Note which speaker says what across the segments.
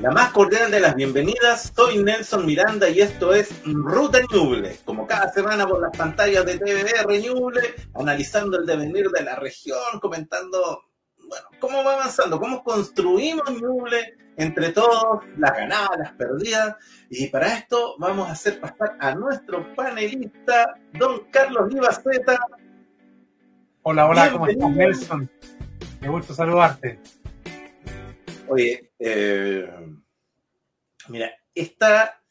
Speaker 1: La más cordial de las bienvenidas, soy Nelson Miranda y esto es Ruta Ñuble, como cada semana por las pantallas de TVR Ñuble, analizando el devenir de la región, comentando, bueno, cómo va avanzando, cómo construimos Ñuble entre todos, las ganadas, las perdidas, y para esto vamos a hacer pasar a nuestro panelista, don Carlos Libaceta.
Speaker 2: Hola, hola, ¿cómo estás, Nelson? Me gusta saludarte.
Speaker 1: Oye, eh, mira, esta.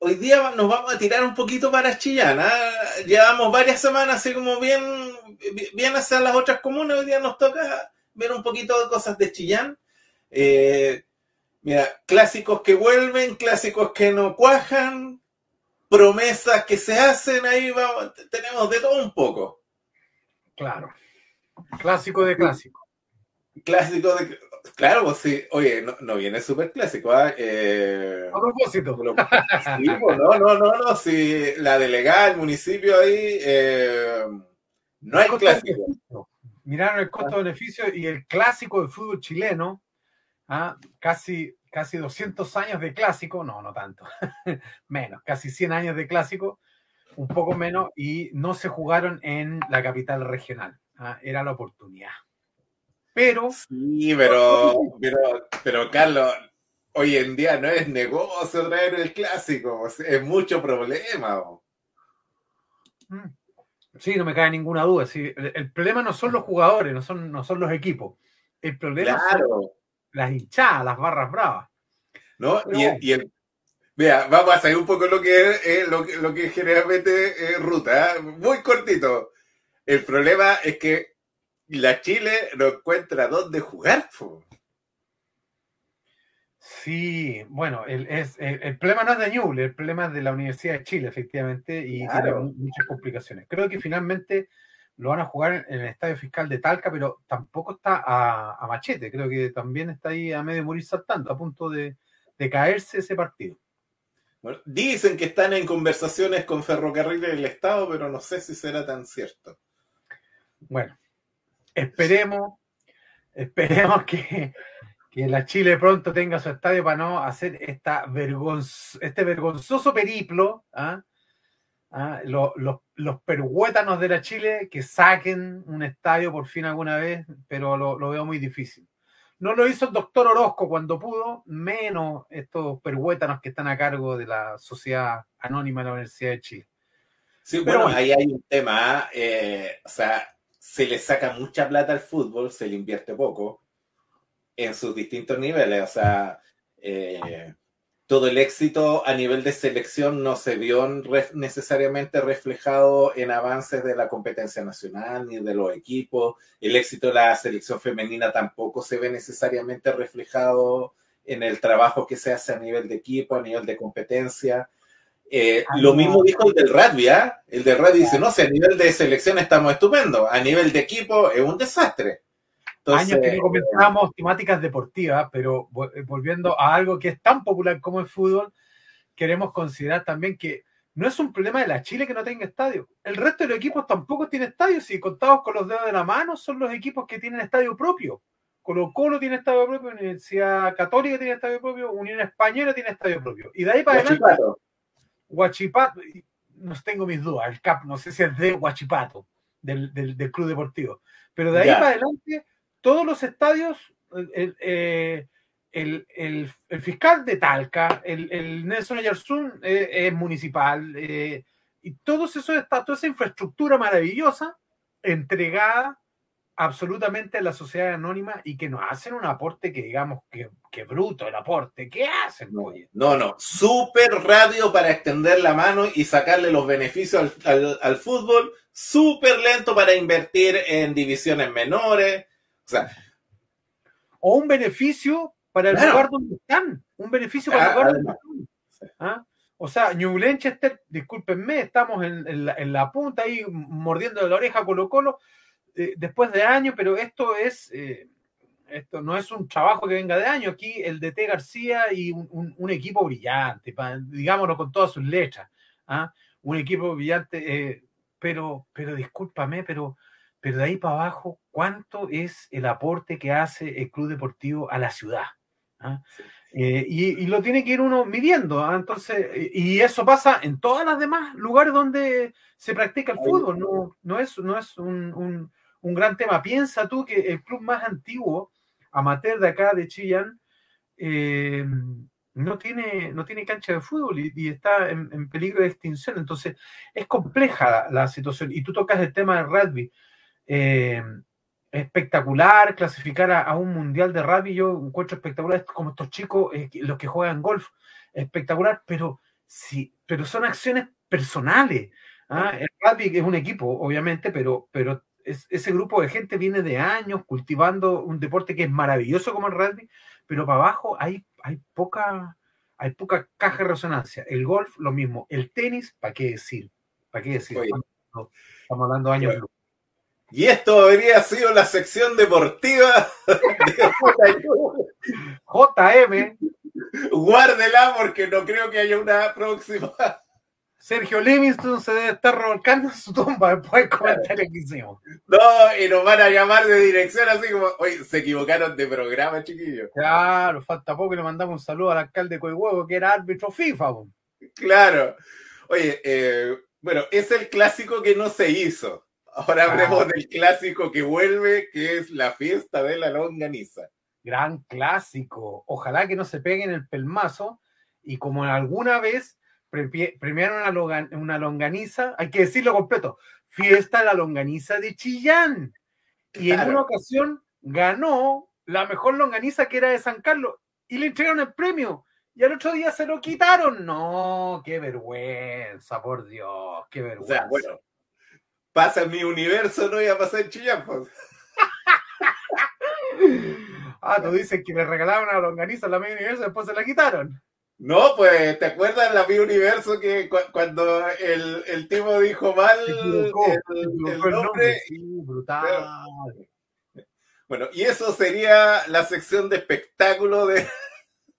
Speaker 1: Hoy día nos vamos a tirar un poquito para Chillán. ¿ah? Llevamos varias semanas así como bien, bien hacia las otras comunas. Hoy día nos toca ver un poquito de cosas de Chillán. Eh, mira, clásicos que vuelven, clásicos que no cuajan, promesas que se hacen, ahí vamos, tenemos de todo un poco.
Speaker 2: Claro. Clásico de clásico.
Speaker 1: Clásico de. Claro, pues sí. Oye, no, no viene súper clásico. ¿ah? Eh,
Speaker 2: A propósito.
Speaker 1: sí, pues, no, no, no, no. Si la delegada del municipio ahí. Eh, no hay clásico.
Speaker 2: Miraron el costo-beneficio y el clásico del fútbol chileno. ¿ah? Casi, casi 200 años de clásico. No, no tanto. menos. Casi 100 años de clásico. Un poco menos. Y no se jugaron en la capital regional. ¿ah? Era la oportunidad. Pero.
Speaker 1: Sí, pero, pero, pero Carlos, hoy en día no es negocio traer el clásico, es mucho problema.
Speaker 2: Mm. Sí, no me cae ninguna duda. Sí, el, el, problema no son los jugadores, no son, no son los equipos. El problema
Speaker 1: claro.
Speaker 2: son las hinchadas, las barras bravas.
Speaker 1: ¿No? Pero, y, el, y el, Vea, vamos a salir un poco lo que es eh, lo, lo, que generalmente es ruta, ¿eh? muy cortito. El problema es que la Chile no encuentra dónde jugar. Po.
Speaker 2: Sí, bueno, el, es, el, el, problema no es de Ñuble, el problema es de la Universidad de Chile, efectivamente, y claro. tiene muchas complicaciones. Creo que finalmente lo van a jugar en el Estadio Fiscal de Talca, pero tampoco está a, a machete, creo que también está ahí a medio morir saltando, a punto de, de caerse ese partido.
Speaker 1: Bueno, dicen que están en conversaciones con Ferrocarriles del Estado, pero no sé si será tan cierto.
Speaker 2: Bueno, esperemos, esperemos que, que, la Chile pronto tenga su estadio para no hacer esta vergonz este vergonzoso periplo. ¿ah? ¿Ah? Los, los, los perhuétanos de la Chile que saquen un estadio por fin alguna vez, pero lo, lo, veo muy difícil. No lo hizo el doctor Orozco cuando pudo, menos estos perhuétanos que están a cargo de la Sociedad Anónima de la Universidad de Chile.
Speaker 1: Sí, pero bueno, ahí hay un tema, eh, o sea, se le saca mucha plata al fútbol, se le invierte poco en sus distintos niveles. O sea, eh, todo el éxito a nivel de selección no se vio necesariamente reflejado en avances de la competencia nacional ni de los equipos. El éxito de la selección femenina tampoco se ve necesariamente reflejado en el trabajo que se hace a nivel de equipo, a nivel de competencia. Eh, lo mismo dijo el del rugby, ¿eh? El del rugby dice, no sé, a nivel de selección estamos estupendos, a nivel de equipo es un desastre.
Speaker 2: Entonces, Años que no comentábamos temáticas deportivas, pero volviendo a algo que es tan popular como el fútbol, queremos considerar también que no es un problema de la Chile que no tenga estadio. El resto de los equipos tampoco tiene estadio. Si contados con los dedos de la mano, son los equipos que tienen estadio propio. Colo Colo tiene estadio propio, Universidad Católica tiene estadio propio, Unión Española tiene estadio propio. Y de ahí para adelante, Huachipato, no tengo mis dudas, el CAP, no sé si es de Huachipato, del, del, del Club Deportivo. Pero de ahí para adelante, todos los estadios, el, el, el, el fiscal de Talca, el, Nelson Ayarsun eh, es municipal, eh, y todos esos estados, toda esa infraestructura maravillosa entregada absolutamente a la sociedad anónima y que nos hacen un aporte que digamos que, que bruto el aporte. ¿Qué hacen?
Speaker 1: No, no, no. Súper radio para extender la mano y sacarle los beneficios al, al, al fútbol. Súper lento para invertir en divisiones menores. O sea.
Speaker 2: O un beneficio para el claro. lugar donde están. Un beneficio para ah, el lugar donde están. ¿Ah? O sea, New Lanchester, discúlpenme, estamos en, en, la, en la punta ahí mordiendo la oreja Colo Colo eh, después de años, pero esto es, eh, esto no es un trabajo que venga de años. Aquí el DT García y un, un, un equipo brillante, pa, digámoslo con todas sus letras. ¿ah? Un equipo brillante, eh, pero, pero discúlpame, pero, pero de ahí para abajo, ¿cuánto es el aporte que hace el Club Deportivo a la ciudad? ¿ah? Eh, y, lo tiene que ir uno midiendo. ¿ah? Entonces, y eso pasa en todos los demás lugares donde se practica el fútbol. No, no es, no es un, gran tema. Piensa tú que el club más antiguo, amateur de acá, de Chillán, eh, no, tiene, no tiene cancha de fútbol y, está en, peligro de extinción. Entonces, es compleja la, situación. Y tú tocas el tema del rugby. Eh, espectacular clasificar a, un mundial de rugby. Yo encuentro espectacular como estos chicos, eh, los que juegan golf, espectacular, pero sí, pero son acciones personales. ¿ah? El rugby es un equipo, obviamente, pero, pero ese grupo de gente viene de años cultivando un deporte que es maravilloso como el rugby, pero para abajo hay, hay poca hay poca caja de resonancia. El golf, lo mismo. El tenis, ¿para qué decir? ¿Para qué decir? Estamos hablando de años.
Speaker 1: Y esto habría sido la sección deportiva de
Speaker 2: JM.
Speaker 1: Guárdela porque no creo que haya una próxima.
Speaker 2: Sergio Livingston se debe estar revolcando en su tumba después del comentario que hicimos.
Speaker 1: No, y nos van a llamar de dirección así como, oye, se equivocaron de programa, chiquillos.
Speaker 2: Claro, falta poco y le mandamos un saludo al alcalde de Coihuevo, que era árbitro FIFA.
Speaker 1: Claro. Oye, eh, bueno, es el clásico que no se hizo. Ahora hablemos del clásico que vuelve, que es la fiesta de la longaniza.
Speaker 2: Gran clásico. Ojalá que no se peguen el pelmazo y como alguna vez premiaron una, longaniza, hay que decirlo completo, fiesta la longaniza de Chillán. Y en una ocasión ganó la mejor longaniza que era de San Carlos y le entregaron el premio. Y al otro día se lo quitaron. No, qué vergüenza, por Dios, qué vergüenza. O sea, bueno,
Speaker 1: pasa en mi universo, no iba a pasar en Chillán. Pues.
Speaker 2: ah, tú dices que le regalaron a la longaniza la media universo y después se la quitaron.
Speaker 1: No, pues, ¿te acuerdas la mi universo que cuando el, el, tipo dijo mal el, nombre? brutal. Bueno, y eso sería la sección de espectáculo de.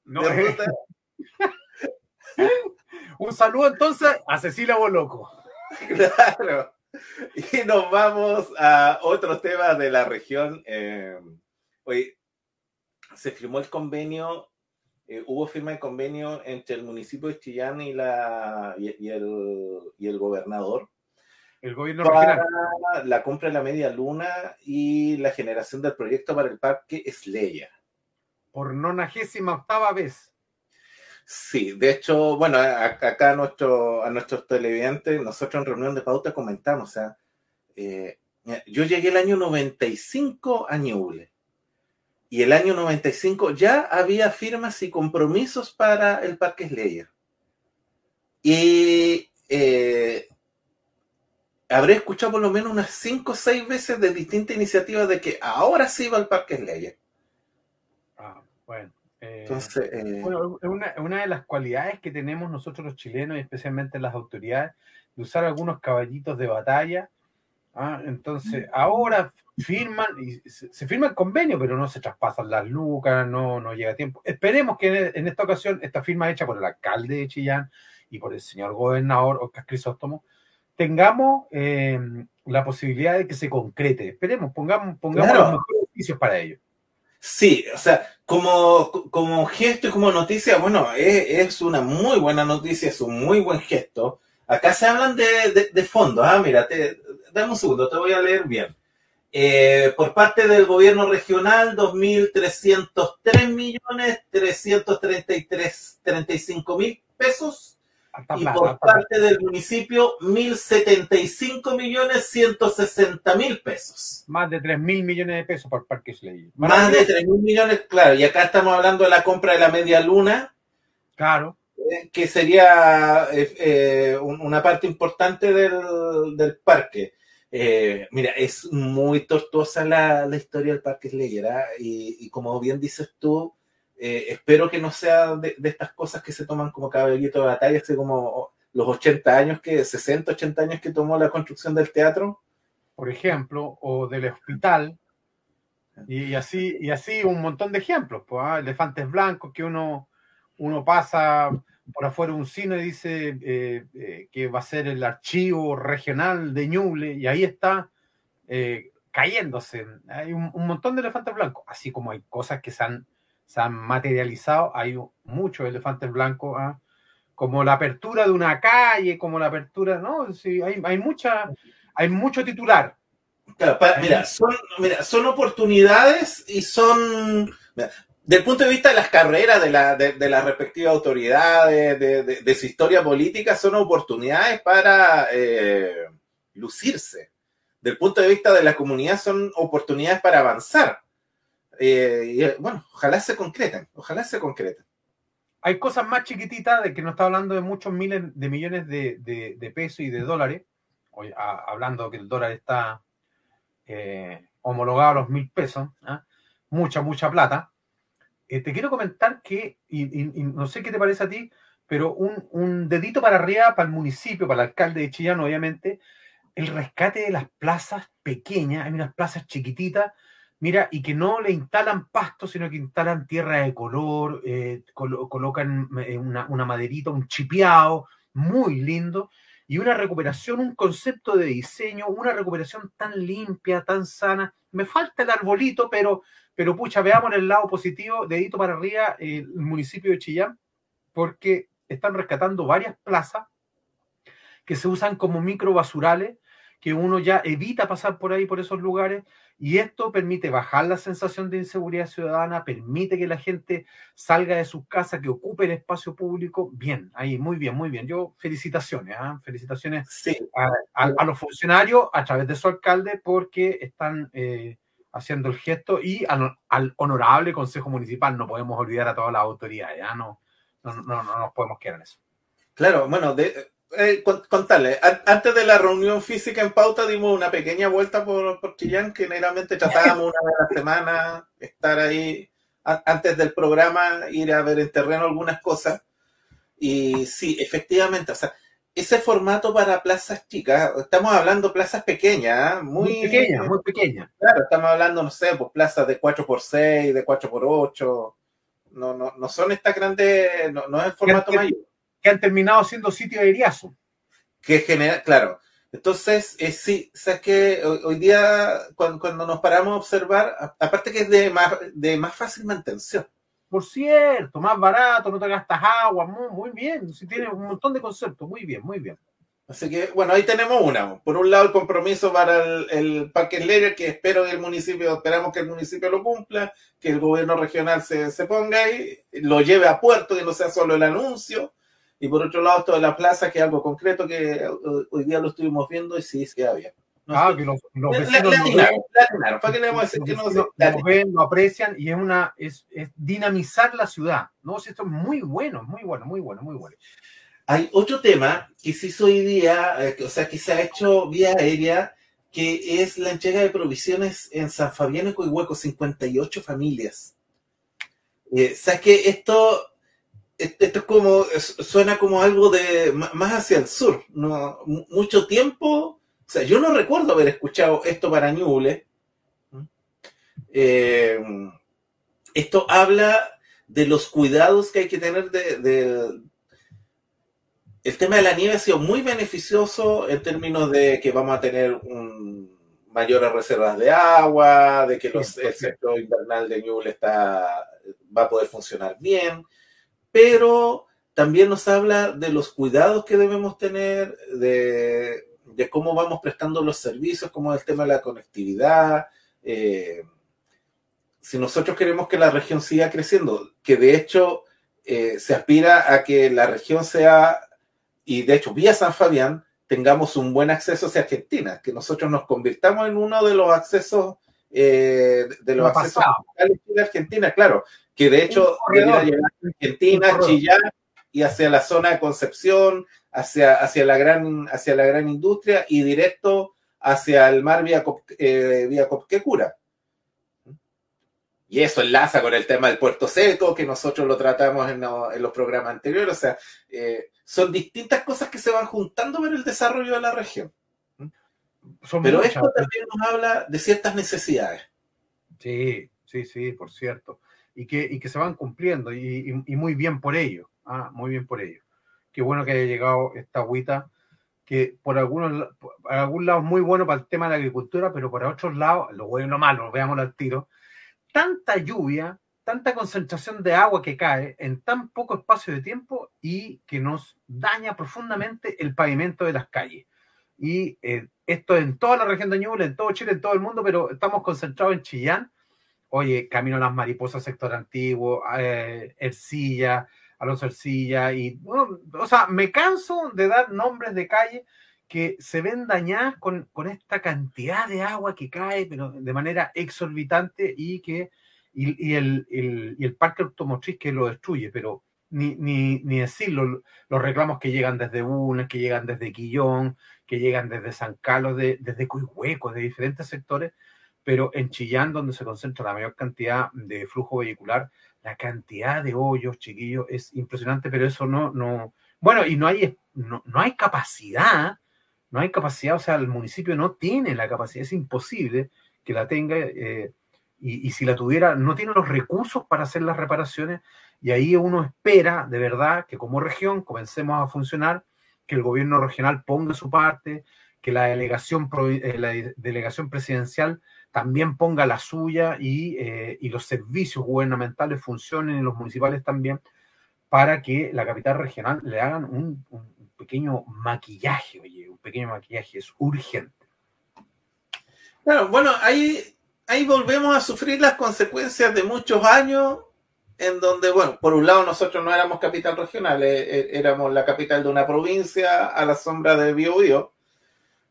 Speaker 1: No,
Speaker 2: eh. Un saludo entonces a Cecilia Boloco.
Speaker 1: Claro. Y nos vamos a otros temas de la región. Eh, hoy se firmó el convenio eh, hubo firma de convenio entre el municipio de Chillán y, la, y, el, y el gobernador.
Speaker 2: El gobierno para
Speaker 1: la compra de la media luna y la generación del proyecto para el parque Esleya.
Speaker 2: Por nonagésima octava vez.
Speaker 1: Sí, de hecho, bueno, acá a, nuestro, a nuestros televidentes, nosotros en reunión de pauta comentamos, o sea, eh, yo llegué el año 95 a Ñuble y el año 95 ya había firmas y compromisos para el Parque Slayer. Y eh, habré escuchado por lo menos unas 5 o 6 veces de distintas iniciativas de que ahora sí va al Parque Slayer.
Speaker 2: Ah, bueno. Eh, Entonces, eh, bueno, una, una, de las cualidades que tenemos nosotros los chilenos y especialmente las autoridades de usar algunos caballitos de batalla. ¿ah? Entonces, ahora firman, y se, firma el convenio, pero no se traspasan las lucas, no, no llega a tiempo. Esperemos que en, esta ocasión, esta firma hecha por el alcalde de Chillán y por el señor gobernador Oscar Crisóstomo, tengamos eh, la posibilidad de que se concrete. Esperemos, pongamos, pongamos los mejores oficios para ello.
Speaker 1: Sí, o sea, como, como gesto y como noticia, bueno, es, una muy buena noticia, es un muy buen gesto. Acá se hablan de, de, fondo, ah, mira, te, dame un segundo, te voy a leer bien. Eh, por parte del gobierno regional, 2.303 millones 335 mil pesos. y por parte del municipio, 1.075 millones 160 mil pesos.
Speaker 2: Más de 3 mil millones de pesos por Parque Slay.
Speaker 1: Más de 3 mil millones, claro. Y acá estamos hablando de la compra de la media luna.
Speaker 2: Claro.
Speaker 1: Eh, que sería eh, una parte importante del, del parque. Eh, mira, es muy tortuosa la, historia del Parque Slayer, ¿ah? y, como bien dices tú, eh, espero que no sea de, estas cosas que se toman como caballito de batalla, hace como los 80 años, que 60, 80 años que tomó la construcción del teatro.
Speaker 2: Por ejemplo, o del hospital, y, así, y así un montón de ejemplos, pues, ¿ah? elefantes blancos que uno, uno pasa por afuera un cine dice eh, eh, que va a ser el archivo regional de Ñuble y ahí está eh, cayéndose. Hay un, montón de elefantes blancos, así como hay cosas que se han, se han materializado, hay muchos elefantes blancos, ¿ah? como la apertura de una calle, como la apertura, ¿no? Sí, hay, hay, mucha, hay mucho titular.
Speaker 1: mira, son, mira, son oportunidades y son, mira, del punto de vista de las carreras de, la, de, las respectivas autoridades, de, de, su historia política, son oportunidades para eh, lucirse. Del punto de vista de la comunidad, son oportunidades para avanzar. Eh, bueno, ojalá se concreten, ojalá se concreten.
Speaker 2: Hay cosas más chiquititas de que no está hablando de muchos miles de millones de, pesos y de dólares, Hoy, hablando que el dólar está eh, homologado a los mil pesos, ¿ah? mucha, mucha plata. Eh, te quiero comentar que, y, no sé qué te parece a ti, pero un, un, dedito para arriba para el municipio, para el alcalde de Chillán, obviamente, el rescate de las plazas pequeñas, hay unas plazas chiquititas Mira, y que no le instalan pasto, sino que instalan tierra de color, eh, colocan eh, una, una, maderita, un chipeado, muy lindo, y una recuperación, un concepto de diseño, una recuperación tan limpia, tan sana. Me falta el arbolito, pero, pero pucha, veamos el lado positivo, dedito para arriba, el municipio de Chillán, porque están rescatando varias plazas que se usan como micro basurales, que uno ya evita pasar por ahí, por esos lugares, y esto permite bajar la sensación de inseguridad ciudadana, permite que la gente salga de sus casas, que ocupe el espacio público. Bien, ahí, muy bien, muy bien. Yo felicitaciones, ¿eh? felicitaciones a, los funcionarios a través de su alcalde porque están eh, haciendo el gesto y al, honorable Consejo Municipal. No podemos olvidar a todas las autoridades, ¿ya? No, no, no, no nos podemos quedar en eso.
Speaker 1: Claro, bueno, de, eh, contarle, antes de la reunión física en pauta dimos una pequeña vuelta por, por Chillán, que generalmente tratábamos una vez a la semana, estar ahí antes del programa, ir a ver en terreno algunas cosas. Y sí, efectivamente, o sea, ese formato para plazas chicas, estamos hablando plazas pequeñas, ¿ah? muy,
Speaker 2: pequeñas, muy pequeñas.
Speaker 1: Claro, estamos hablando, no sé, pues plazas de 4x6, de 4x8, no, no, no son estas grandes, no, no es el formato mayor
Speaker 2: que han terminado siendo sitio de iriazo.
Speaker 1: Que genera, claro. Entonces, eh, sí, sabes que hoy, día, cuando, nos paramos a observar, aparte que es de más, de más fácil mantención.
Speaker 2: Por cierto, más barato, no te gastas agua, muy, bien. Si tiene un montón de conceptos, muy bien, muy bien.
Speaker 1: Así que, bueno, ahí tenemos una. Por un lado, el compromiso para el, el Parque Layer, que espero que el municipio, esperamos que el municipio lo cumpla, que el gobierno regional se, se ponga ahí, lo lleve a puerto, que no sea solo el anuncio, y por otro lado, esto de la plaza, que es algo concreto que hoy día lo estuvimos viendo y sí, sí había.
Speaker 2: Ah, que los, vecinos ¿para qué le vamos a decir que no lo ven, lo aprecian y es una es, es, dinamizar la ciudad. No, esto es muy bueno, muy bueno, muy bueno, muy bueno.
Speaker 1: Hay otro tema que se hizo hoy día, eh, o sea, que se ha hecho vía aérea, que es la entrega de provisiones en San Fabián y Coihueco, 58 familias. Eh, ¿Sabes que Esto esto es como, suena como algo de más hacia el sur, ¿no? Mucho tiempo, o sea, yo no recuerdo haber escuchado esto para Ñuble. Eh, esto habla de los cuidados que hay que tener de, el tema de la nieve ha sido muy beneficioso en términos de que vamos a tener un, mayores reservas de agua, de que los, el sector invernal de Ñuble está, va a poder funcionar bien pero también nos habla de los cuidados que debemos tener, de, cómo vamos prestando los servicios, como el tema de la conectividad. Eh, si nosotros queremos que la región siga creciendo, que de hecho eh, se aspira a que la región sea, y de hecho vía San Fabián, tengamos un buen acceso hacia Argentina, que nosotros nos convirtamos en uno de los accesos eh, de los accesos de Argentina, claro, que de hecho debería llegar a Argentina, Chillán y hacia la zona de Concepción, hacia, hacia, la, gran, hacia la gran industria y directo hacia el mar vía, eh, vía Copquecura. Y eso enlaza con el tema del puerto seco, que nosotros lo tratamos en, los programas anteriores. O sea, eh, son distintas cosas que se van juntando para el desarrollo de la región. Pero esto también nos habla de ciertas necesidades.
Speaker 2: Sí, sí, sí, por cierto y que, y que se van cumpliendo y, y, muy bien por ello, ah, muy bien por ello. Qué bueno que haya llegado esta agüita que por algunos por algún lado es muy bueno para el tema de la agricultura, pero por otros lados, lo bueno malo, veámoslo al tiro, tanta lluvia, tanta concentración de agua que cae en tan poco espacio de tiempo y que nos daña profundamente el pavimento de las calles. Y eh, esto en toda la región de Ñuble, en todo Chile, en todo el mundo, pero estamos concentrados en Chillán. Oye, Camino a las Mariposas, sector antiguo, eh, Ercilla, Alonso Ercilla, y, o sea, me canso de dar nombres de calle que se ven dañadas con, con, esta cantidad de agua que cae, pero de manera exorbitante y que y, el, el, y el parque automotriz que lo destruye, pero ni, ni, ni decirlo, los reclamos que llegan desde Bunes, que llegan desde Quillón, que llegan desde San Carlos, de, desde Cuihueco, de diferentes sectores, pero en Chillán, donde se concentra la mayor cantidad de flujo vehicular, la cantidad de hoyos, chiquillos, es impresionante, pero eso no, no, bueno, y no hay, no, no hay capacidad, no hay capacidad, o sea, el municipio no tiene la capacidad, es imposible que la tenga, eh, y, y, si la tuviera, no tiene los recursos para hacer las reparaciones, y ahí uno espera de verdad que como región comencemos a funcionar, que el gobierno regional ponga su parte, que la delegación, eh, la delegación presidencial también ponga la suya y, eh, y, los servicios gubernamentales funcionen y los municipales también para que la capital regional le hagan un, un pequeño maquillaje, oye, un pequeño maquillaje, es urgente.
Speaker 1: Claro, bueno, ahí, ahí volvemos a sufrir las consecuencias de muchos años en donde, bueno, por un lado nosotros no éramos capital regional, eh, eh, éramos la capital de una provincia a la sombra de Biobío,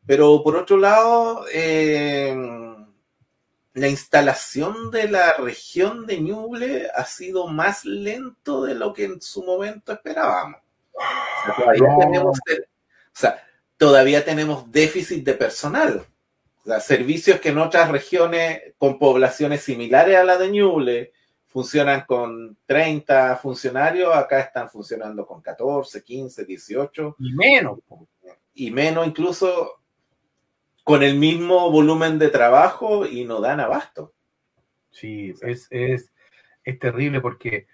Speaker 1: pero por otro lado, eh, la instalación de la región de Ñuble ha sido más lento de lo que en su momento esperábamos. O sea, todavía, no. tenemos, o sea, todavía tenemos déficit de personal. O sea, servicios que en otras regiones con poblaciones similares a la de Ñuble, funcionan con 30 funcionarios, acá están funcionando con 14, 15, 18.
Speaker 2: Y menos.
Speaker 1: Y menos incluso con el mismo volumen de trabajo y no dan abasto.
Speaker 2: Sí, es, es, es terrible porque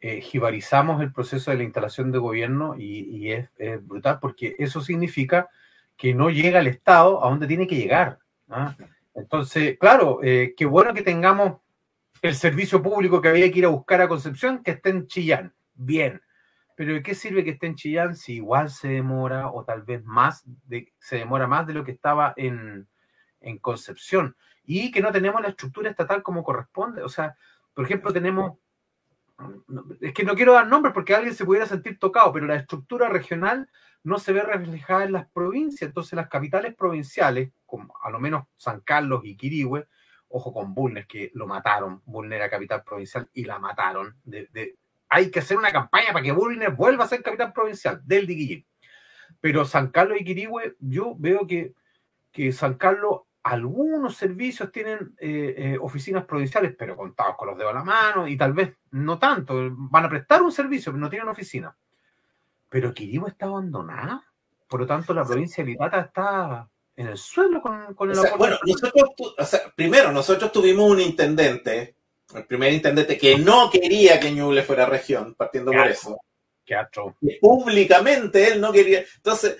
Speaker 2: eh, jibarizamos el proceso de la instalación de gobierno y, y es, es, brutal porque eso significa que no llega el Estado a donde tiene que llegar. ¿ah? Entonces, claro, eh, qué bueno que tengamos el servicio público que había que ir a buscar a Concepción, que esté en Chillán. Bien. Pero ¿de qué sirve que esté en Chillán si igual se demora o tal vez más, de, se demora más de lo que estaba en, en Concepción? Y que no tenemos la estructura estatal como corresponde. O sea, por ejemplo, tenemos, es que no quiero dar nombres porque alguien se pudiera sentir tocado, pero la estructura regional no se ve reflejada en las provincias. Entonces las capitales provinciales, como a lo menos San Carlos y Quirihue, ojo con Bulnes, que lo mataron, Bulnes era capital provincial y la mataron. De, de, hay que hacer una campaña para que Bulnes vuelva a ser capital provincial del Diquillín. Pero San Carlos y Quirihue, yo veo que, que San Carlos, algunos servicios tienen eh, eh, oficinas provinciales, pero contados con los dedos a la mano, y tal vez no tanto. Van a prestar un servicio, pero no tienen oficina. Pero Quirihue está abandonada. Por lo tanto, la provincia de Litata está en el suelo con, con el
Speaker 1: o sea, bueno, nosotros, o sea, primero, nosotros tuvimos un intendente, el primer intendente que no quería que Ñuble fuera región, partiendo por eso. Públicamente él no quería. Entonces,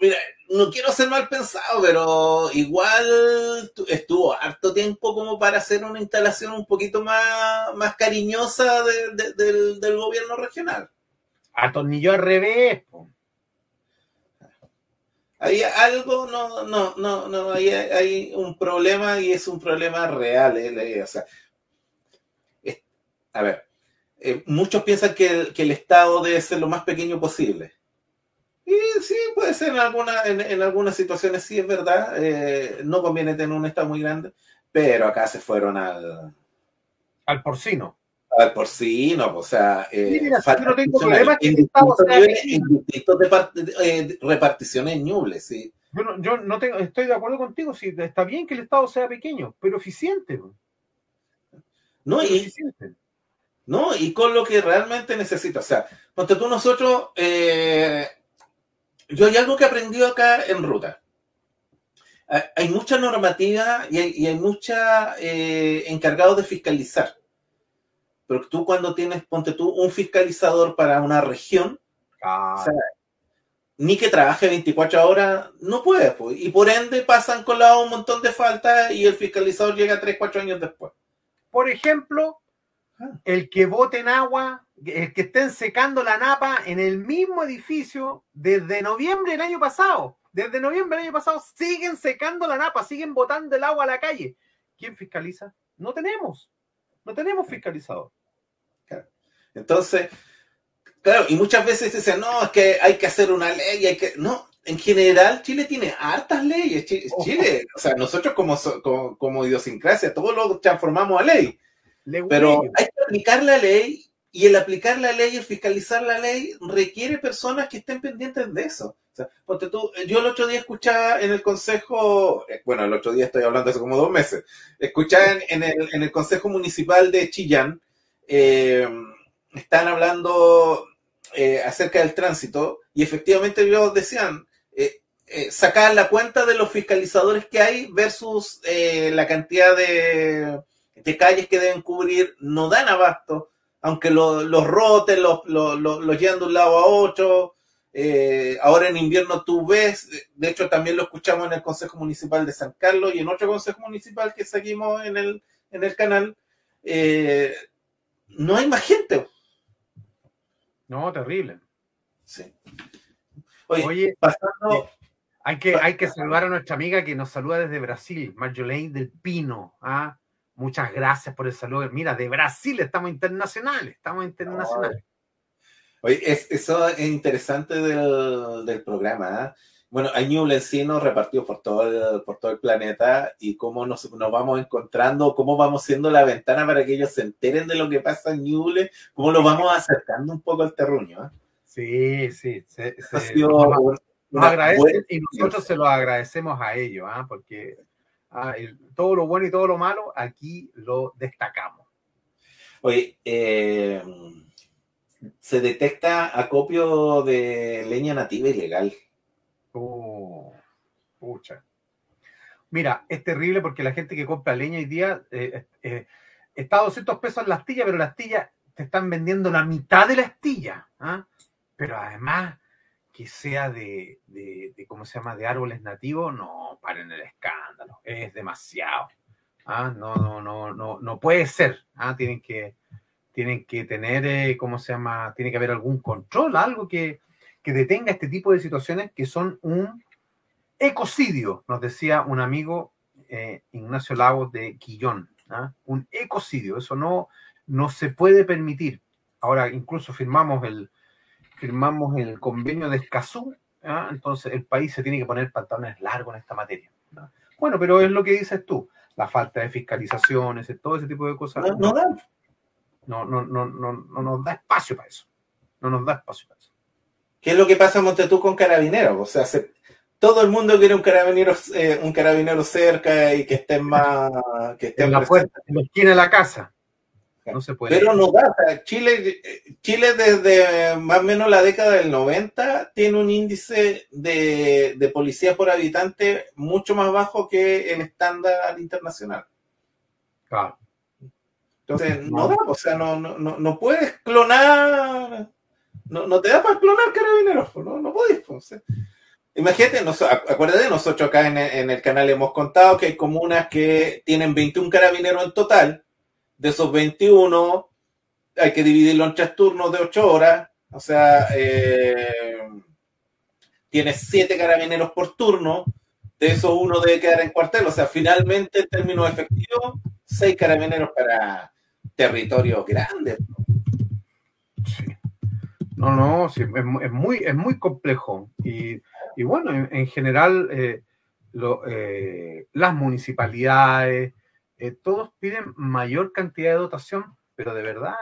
Speaker 1: mira, no quiero ser mal pensado, pero igual estuvo harto tiempo como para hacer una instalación un poquito más, más cariñosa de, de, del, del, gobierno regional.
Speaker 2: Atornilló al revés. Po
Speaker 1: hay algo, no, no, no, no, hay, hay un problema y es un problema real. Eh, o sea, a ver, eh, muchos piensan que el, que el, Estado debe ser lo más pequeño posible. Y sí, puede ser en, alguna, en, en algunas situaciones, sí es verdad, eh, no conviene tener un Estado muy grande, pero acá se fueron al...
Speaker 2: Al porcino
Speaker 1: al porcino, o sea, eh,
Speaker 2: sí, mira, yo no tengo problema
Speaker 1: en, distintos niveles, en distintos eh, reparticiones ñubles, sí.
Speaker 2: Yo, no, yo no tengo, estoy de acuerdo contigo, sí, está bien que el Estado sea pequeño, pero eficiente.
Speaker 1: No, pero y, eficiente. No, y con lo que realmente necesita. O sea, ponte tú nosotros, eh, yo hay algo que aprendí acá en ruta. Hay mucha normativa y hay, y hay mucha eh, encargados de fiscalizar pero tú cuando tienes, ponte tú, un fiscalizador para una región,
Speaker 2: ah.
Speaker 1: o sea, ni que trabaje 24 horas, no puede, pues. y por ende pasan con la un montón de faltas y el fiscalizador llega 3, 4 años después.
Speaker 2: Por ejemplo. El que en agua, el que estén secando la napa en el mismo edificio desde noviembre del año pasado. Desde noviembre del año pasado siguen secando la napa, siguen botando el agua a la calle. ¿Quién fiscaliza? No tenemos. No tenemos fiscalizador.
Speaker 1: Entonces, claro, y muchas veces dicen, no, es que hay que hacer una ley, hay que. No, en general, Chile tiene hartas leyes. Oh. Chile, o sea, nosotros como, como, idiosincrasia, todos lo transformamos a ley. pero hay aplicar la ley y el aplicar la ley, el fiscalizar la ley, requiere personas que estén pendientes de eso. O sea, tú, yo el otro día escuchaba en el consejo, eh, bueno, el otro día estoy hablando hace como dos meses, escuchaba en, el, en el consejo municipal de Chillán, eh, están hablando eh, acerca del tránsito y efectivamente ellos decían, sacar la cuenta de los fiscalizadores que hay versus la cantidad de, de calles que deben cubrir, no dan abasto aunque los rotes, los, llevan de un lado a otro. Eh, ahora en invierno tú ves, de hecho también lo escuchamos en el Consejo Municipal de San Carlos y en otro Consejo Municipal que seguimos en el, en el canal, eh, no hay más gente.
Speaker 2: No, terrible.
Speaker 1: Sí.
Speaker 2: Oye, pasando... Hay que, hay que saludar a nuestra amiga que nos saluda desde Brasil, Marjolaine del Pino. ¿ah? Muchas gracias por el saludo. Mira, de Brasil estamos internacionales, estamos internacionales.
Speaker 1: Oye, eso es interesante del, programa. ¿eh? Bueno, hay Ñuble en repartidos por todo el, por todo el planeta y cómo nos, vamos encontrando, cómo vamos siendo la ventana para que ellos se enteren de lo que pasa en Ñuble, cómo lo vamos acercando un poco al terruño. ¿eh?
Speaker 2: Sí, sí. Se, nos, agradecen y nosotros se lo agradecemos a ellos, ¿ah? porque Ah, todo lo bueno y todo lo malo, aquí lo destacamos.
Speaker 1: Oye, eh, se detecta acopio de leña nativa ilegal.
Speaker 2: Oh, pucha. Mira, es terrible porque la gente que compra leña hoy día eh, eh, está a 200 pesos la astilla, pero la astilla te están vendiendo la mitad de la astilla. ¿ah? Pero además que sea de, ¿cómo se llama?, de árboles nativos, no, paren el escándalo, es demasiado. ¿ah? No, no, no, no, no puede ser. ¿ah? Tienen que, tienen que tener, eh, ¿cómo se llama?, tiene que haber algún control, algo que, detenga este tipo de situaciones que son un ecocidio, nos decía un amigo eh, Ignacio Lagos de Quillón. ¿ah? Un ecocidio, eso no, no se puede permitir. Ahora incluso firmamos el, firmamos el convenio de Escazú, entonces el país se tiene que poner pantalones largos en esta materia. Bueno, pero es lo que dices tú, la falta de fiscalizaciones, todo ese tipo de cosas. No, no, no, no, no, no nos da espacio para eso. No nos da espacio para eso.
Speaker 1: ¿Qué es lo que pasa en Montetú con carabineros? O sea, todo el mundo quiere un carabinero, eh, un carabinero cerca y que esté más... Que esté
Speaker 2: en la puerta, en la esquina de la casa. No se puede.
Speaker 1: Pero no da. Chile, Chile desde más o menos la década del 90 tiene un índice de, policía por habitante mucho más bajo que el estándar internacional. Claro. Entonces, no, da, o sea, no, no, no, puedes clonar, no, te da para clonar carabineros, no, no podés. Imagínate, acuérdate, nosotros acá en, en el canal hemos contado que hay comunas que tienen 21 carabineros en total de esos 21 hay que dividirlo en tres turnos de 8 horas, o sea, eh, tienes 7 carabineros por turno, de esos uno debe quedar en cuartel, o sea, finalmente en términos efectivos, 6 carabineros para territorios grandes.
Speaker 2: No, no, sí, es, muy, es muy complejo. Y, bueno, en, general, eh, eh, las municipalidades, eh, todos piden mayor cantidad de dotación, pero de verdad,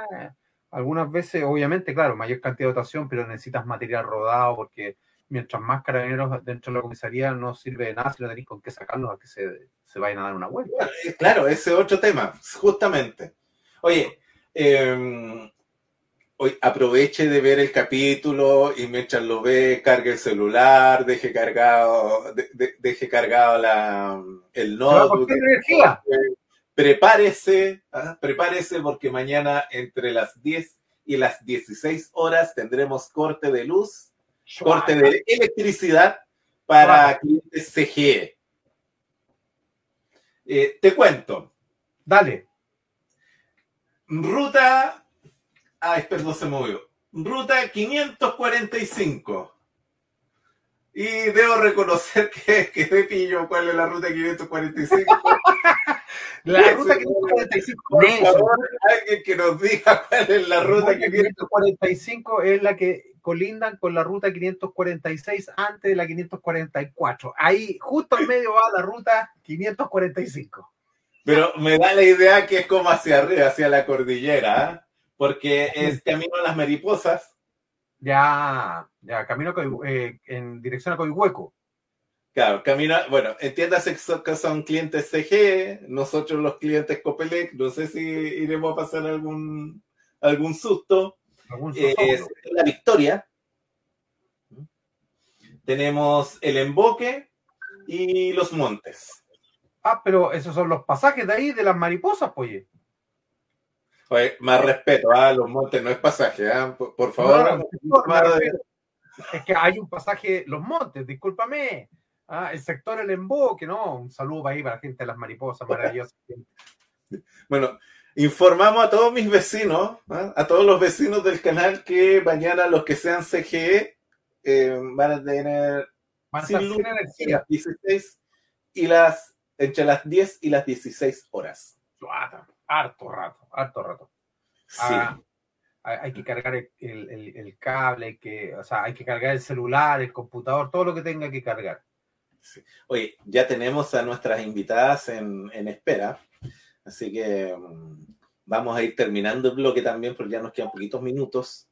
Speaker 2: algunas veces, obviamente, claro, mayor cantidad de dotación, pero necesitas material rodado porque mientras más carabineros dentro de la comisaría no sirve de nada si no tenéis con qué sacarlos a que se, vayan a dar una vuelta.
Speaker 1: Claro, ese es otro tema, justamente. Oye, em, hoy aproveche de ver el capítulo y mientras lo ve, cargue el celular, deje cargado, deje cargado la, el notebook prepárese, ¿ah? prepárese porque mañana entre las 10 y las 16 horas tendremos corte de luz, corte de electricidad para clientes CGE. Eh, te cuento.
Speaker 2: Dale.
Speaker 1: ruta. Ay, perdón, se movió. Ruta 545. Y debo reconocer que, que pillo cuál es la ruta 545.
Speaker 2: La ruta 545.
Speaker 1: Por favor, alguien que nos diga cuál es la ruta
Speaker 2: 545 es la que colindan con la ruta 546 antes de la 544. Ahí, justo en medio va la ruta 545.
Speaker 1: Pero me da la idea que es como hacia arriba, hacia la cordillera, ¿eh? porque es camino a las mariposas.
Speaker 2: Ya, ya, camino eh, en dirección a Coihueco.
Speaker 1: Claro, camina, bueno, entiéndase que son clientes CG, nosotros los clientes Copelec, no sé si iremos a pasar algún, algún susto. Eh, la victoria. Tenemos el emboque y los montes.
Speaker 2: Ah, pero esos son los pasajes de ahí, de las mariposas, pues.
Speaker 1: Oye, más respeto, ¿ah? los montes no es pasaje, ¿ah? por, favor.
Speaker 2: es que hay un pasaje, los montes, discúlpame. Ah, el sector El Emboque, ¿no? Un saludo ahí para la gente de las mariposas, maravillosa.
Speaker 1: bueno, informamos a todos mis vecinos, a todos los vecinos del canal que mañana los que sean CGE eh, van a tener
Speaker 2: van a sin luz,
Speaker 1: las 16 y las entre las 10 y las 16 horas.
Speaker 2: Harto rato, harto rato. Sí. Ah, hay que cargar el, el, el, cable, que, o sea, hay que cargar el celular, el computador, todo lo que tenga que cargar.
Speaker 1: Sí. Oye, ya tenemos a nuestras invitadas en, en espera, así que um, vamos a ir terminando el bloque también, porque ya nos quedan poquitos minutos.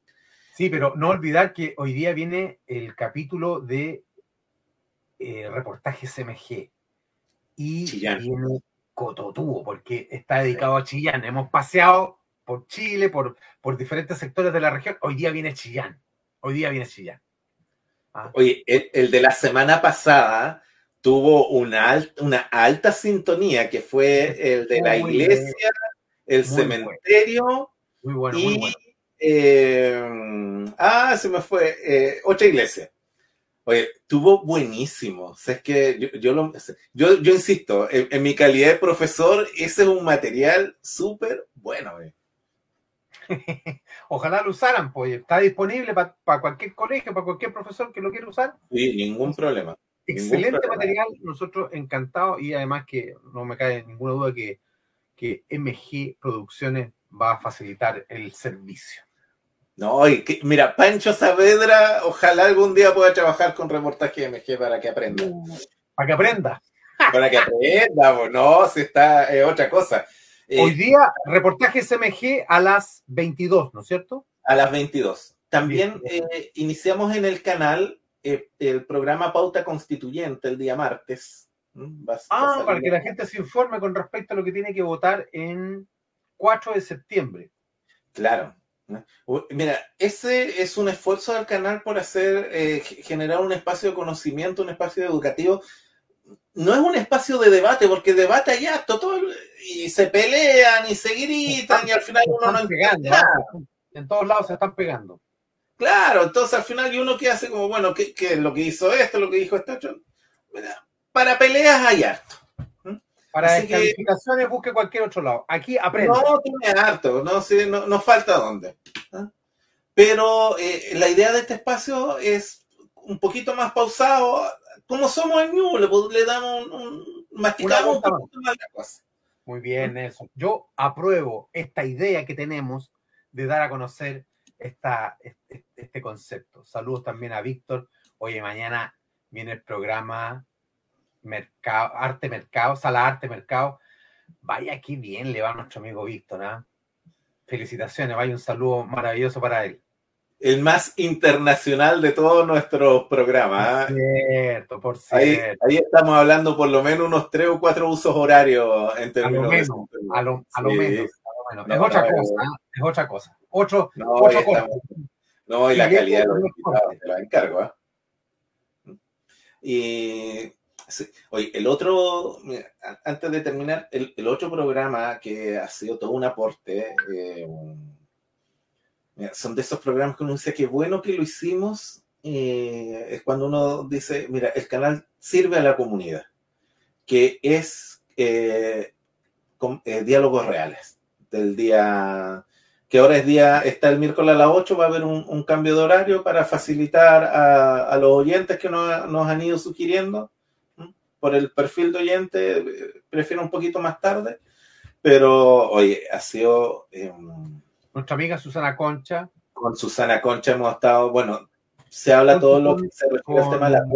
Speaker 2: Sí, pero no olvidar que hoy día viene el capítulo de eh, reportajes MG y
Speaker 1: Chillán.
Speaker 2: viene Cototubo, porque está dedicado a Chillán. Hemos paseado por Chile, por, por diferentes sectores de la región. Hoy día viene Chillán. Hoy día viene Chillán.
Speaker 1: Ah. Oye, el, de la semana pasada tuvo una, una alta sintonía que fue el de la iglesia, el cementerio
Speaker 2: muy bueno, muy
Speaker 1: bueno. Eh, ah, se me fue, eh, otra iglesia. Oye, tuvo buenísimo. O sea, es que yo, yo, lo, yo, yo insisto, en, mi calidad de profesor, ese es un material súper bueno.
Speaker 2: Ojalá lo usaran, pues. Está disponible para cualquier colegio, para cualquier profesor que lo quiera usar.
Speaker 1: Sí, ningún problema.
Speaker 2: Excelente material, nosotros encantados y además que no me cae ninguna duda que, que MG Producciones va a facilitar el servicio.
Speaker 1: No, y que, mira, Pancho Saavedra, ojalá algún día pueda trabajar con reportaje MG para que aprenda.
Speaker 2: Para que aprenda.
Speaker 1: Para que aprenda, no, si está es otra cosa.
Speaker 2: Eh, Hoy día, reportaje MG a las 22, ¿no es cierto?
Speaker 1: A las 22. También eh, iniciamos en el canal eh, el programa Pauta Constituyente el día martes.
Speaker 2: ah, para que la gente se informe con respecto a lo que tiene que votar en 4 de septiembre.
Speaker 1: Claro, Mira, ese es un esfuerzo del canal por hacer, eh, generar un espacio de conocimiento, un espacio educativo. No es un espacio de debate, porque debate hay acto, todo, y se pelean y se gritan y al final uno no entiende
Speaker 2: En todos lados se están pegando.
Speaker 1: Claro, entonces al final y uno que hace como, bueno, ¿qué, ¿qué, es lo que hizo esto, lo que dijo esto? Para peleas hay harto.
Speaker 2: Para descalificaciones busque cualquier otro lado. Aquí aprende.
Speaker 1: No, tiene harto, no, sí, no, no falta dónde. Pero eh, la idea de este espacio es un poquito más pausado. Como somos en New, le, damos un, un masticamos un poquito más la cosa.
Speaker 2: Muy bien, Nelson. Yo apruebo esta idea que tenemos de dar a conocer esta, este, este concepto. Saludos también a Víctor. Oye, mañana viene el programa mercado, arte mercado, sala arte mercado. Vaya aquí bien le va a nuestro amigo Víctor, ¿ah? Felicitaciones, vaya un saludo maravilloso para él.
Speaker 1: El más internacional de todos nuestros programas.
Speaker 2: Por ¿ah? cierto, por
Speaker 1: cierto. Ahí, estamos hablando por lo menos unos tres o cuatro usos horarios en términos
Speaker 2: a lo menos, a lo, a lo menos. es otra cosa, ¿ah? es otra cosa. Otro, no, otra cosa.
Speaker 1: No, y la calidad de los invitados, te la encargo. ¿eh? Y Oye, el otro, antes de terminar, el, otro programa que ha sido todo un aporte, eh, son de esos programas que uno dice que bueno que lo hicimos, eh, es cuando uno dice, mira, el canal sirve a la comunidad, que es eh, con, diálogos reales. del día, que ahora es día, está el miércoles a las 8, va a haber un, cambio de horario para facilitar a, los oyentes que nos, nos, han ido sugiriendo. Por el perfil de oyente, prefiero un poquito más tarde, pero oye, ha sido...
Speaker 2: Em, Nuestra amiga Susana Concha.
Speaker 1: Con Susana Concha hemos estado, bueno, se habla todo lo que se refiere al tema de la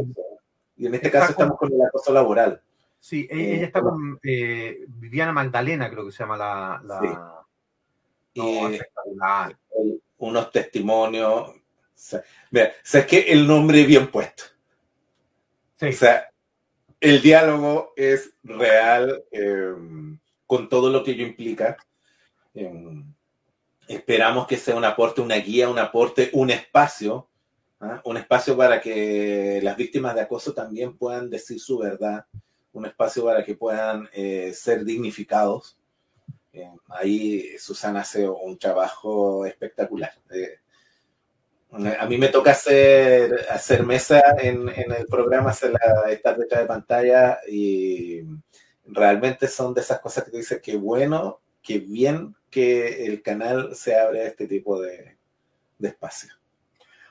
Speaker 1: Y en este caso estamos con el acoso laboral.
Speaker 2: Sí, e-, ella, eh, está con eh, Viviana Magdalena, creo que se llama la.
Speaker 1: unos testimonios. O sea, mira, es que el nombre bien puesto. Sí. O sea, el diálogo es real em, con todo lo que ello implica. Esperamos que sea un aporte, una guía, un aporte, un espacio, ¿ah? un espacio para que las víctimas de acoso también puedan decir su verdad un espacio para que puedan eh, ser dignificados. Eh, ahí Susana hace un trabajo espectacular. Eh, a mí me toca hacer, hacer mesa en, el programa, hacer la, estar de pantalla y realmente son de esas cosas que tú dices que bueno, que bien que el canal se abre a este tipo de, de espacio.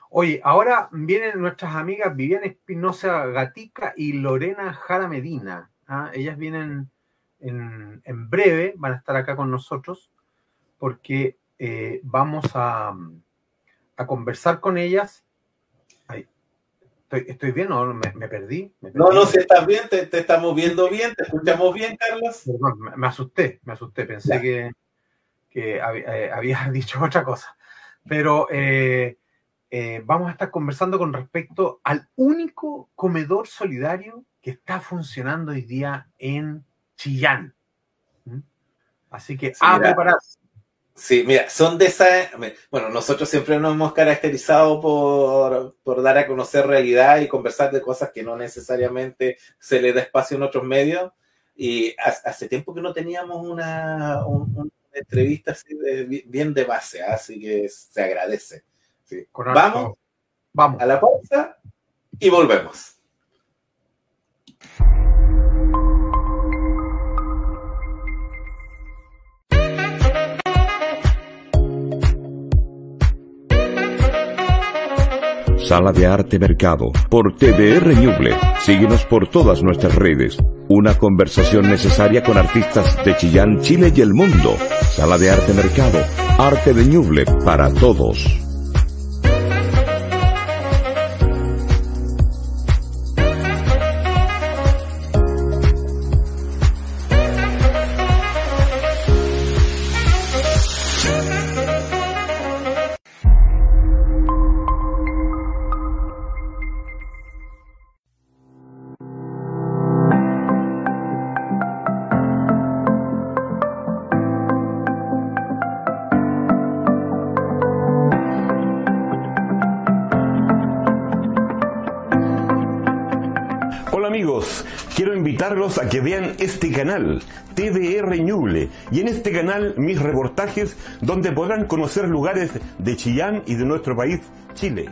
Speaker 2: Oye, ahora vienen nuestras amigas Viviana Espinosa Gatica y Lorena Jara Medina. ¿ah? Ellas vienen en, breve, van a estar acá con nosotros, porque eh, vamos a, conversar con ellas. ¿estoy, bien o me, perdí?
Speaker 1: No, no, si estás bien, te, estamos viendo bien, te escuchamos bien, Carlos.
Speaker 2: Perdón, me, asusté, me asusté, pensé que, que eh, había, dicho otra cosa. Pero eh, eh, vamos a estar conversando con respecto al único comedor solidario que está funcionando hoy día en Chillán. ¿Mm? Así que a prepararse.
Speaker 1: Sí, mira, son de esas. Bueno, nosotros siempre nos hemos caracterizado por, por, dar a conocer realidad y conversar de cosas que no necesariamente se le da espacio en otros medios. Y hace tiempo que no teníamos una, entrevista así bien de base, ¿ah? así que se agradece. Vamos, vamos a la pausa y volvemos.
Speaker 3: Sala de Arte Mercado, por TDR Ñuble. Síguenos por todas nuestras redes. Una conversación necesaria con artistas de Chillán, Chile y el mundo. Sala de Arte Mercado, arte de Ñuble para todos. A que vean este canal, TDR Ñuble, y en este canal mis reportajes donde podrán conocer lugares de Chillán y de nuestro país, Chile.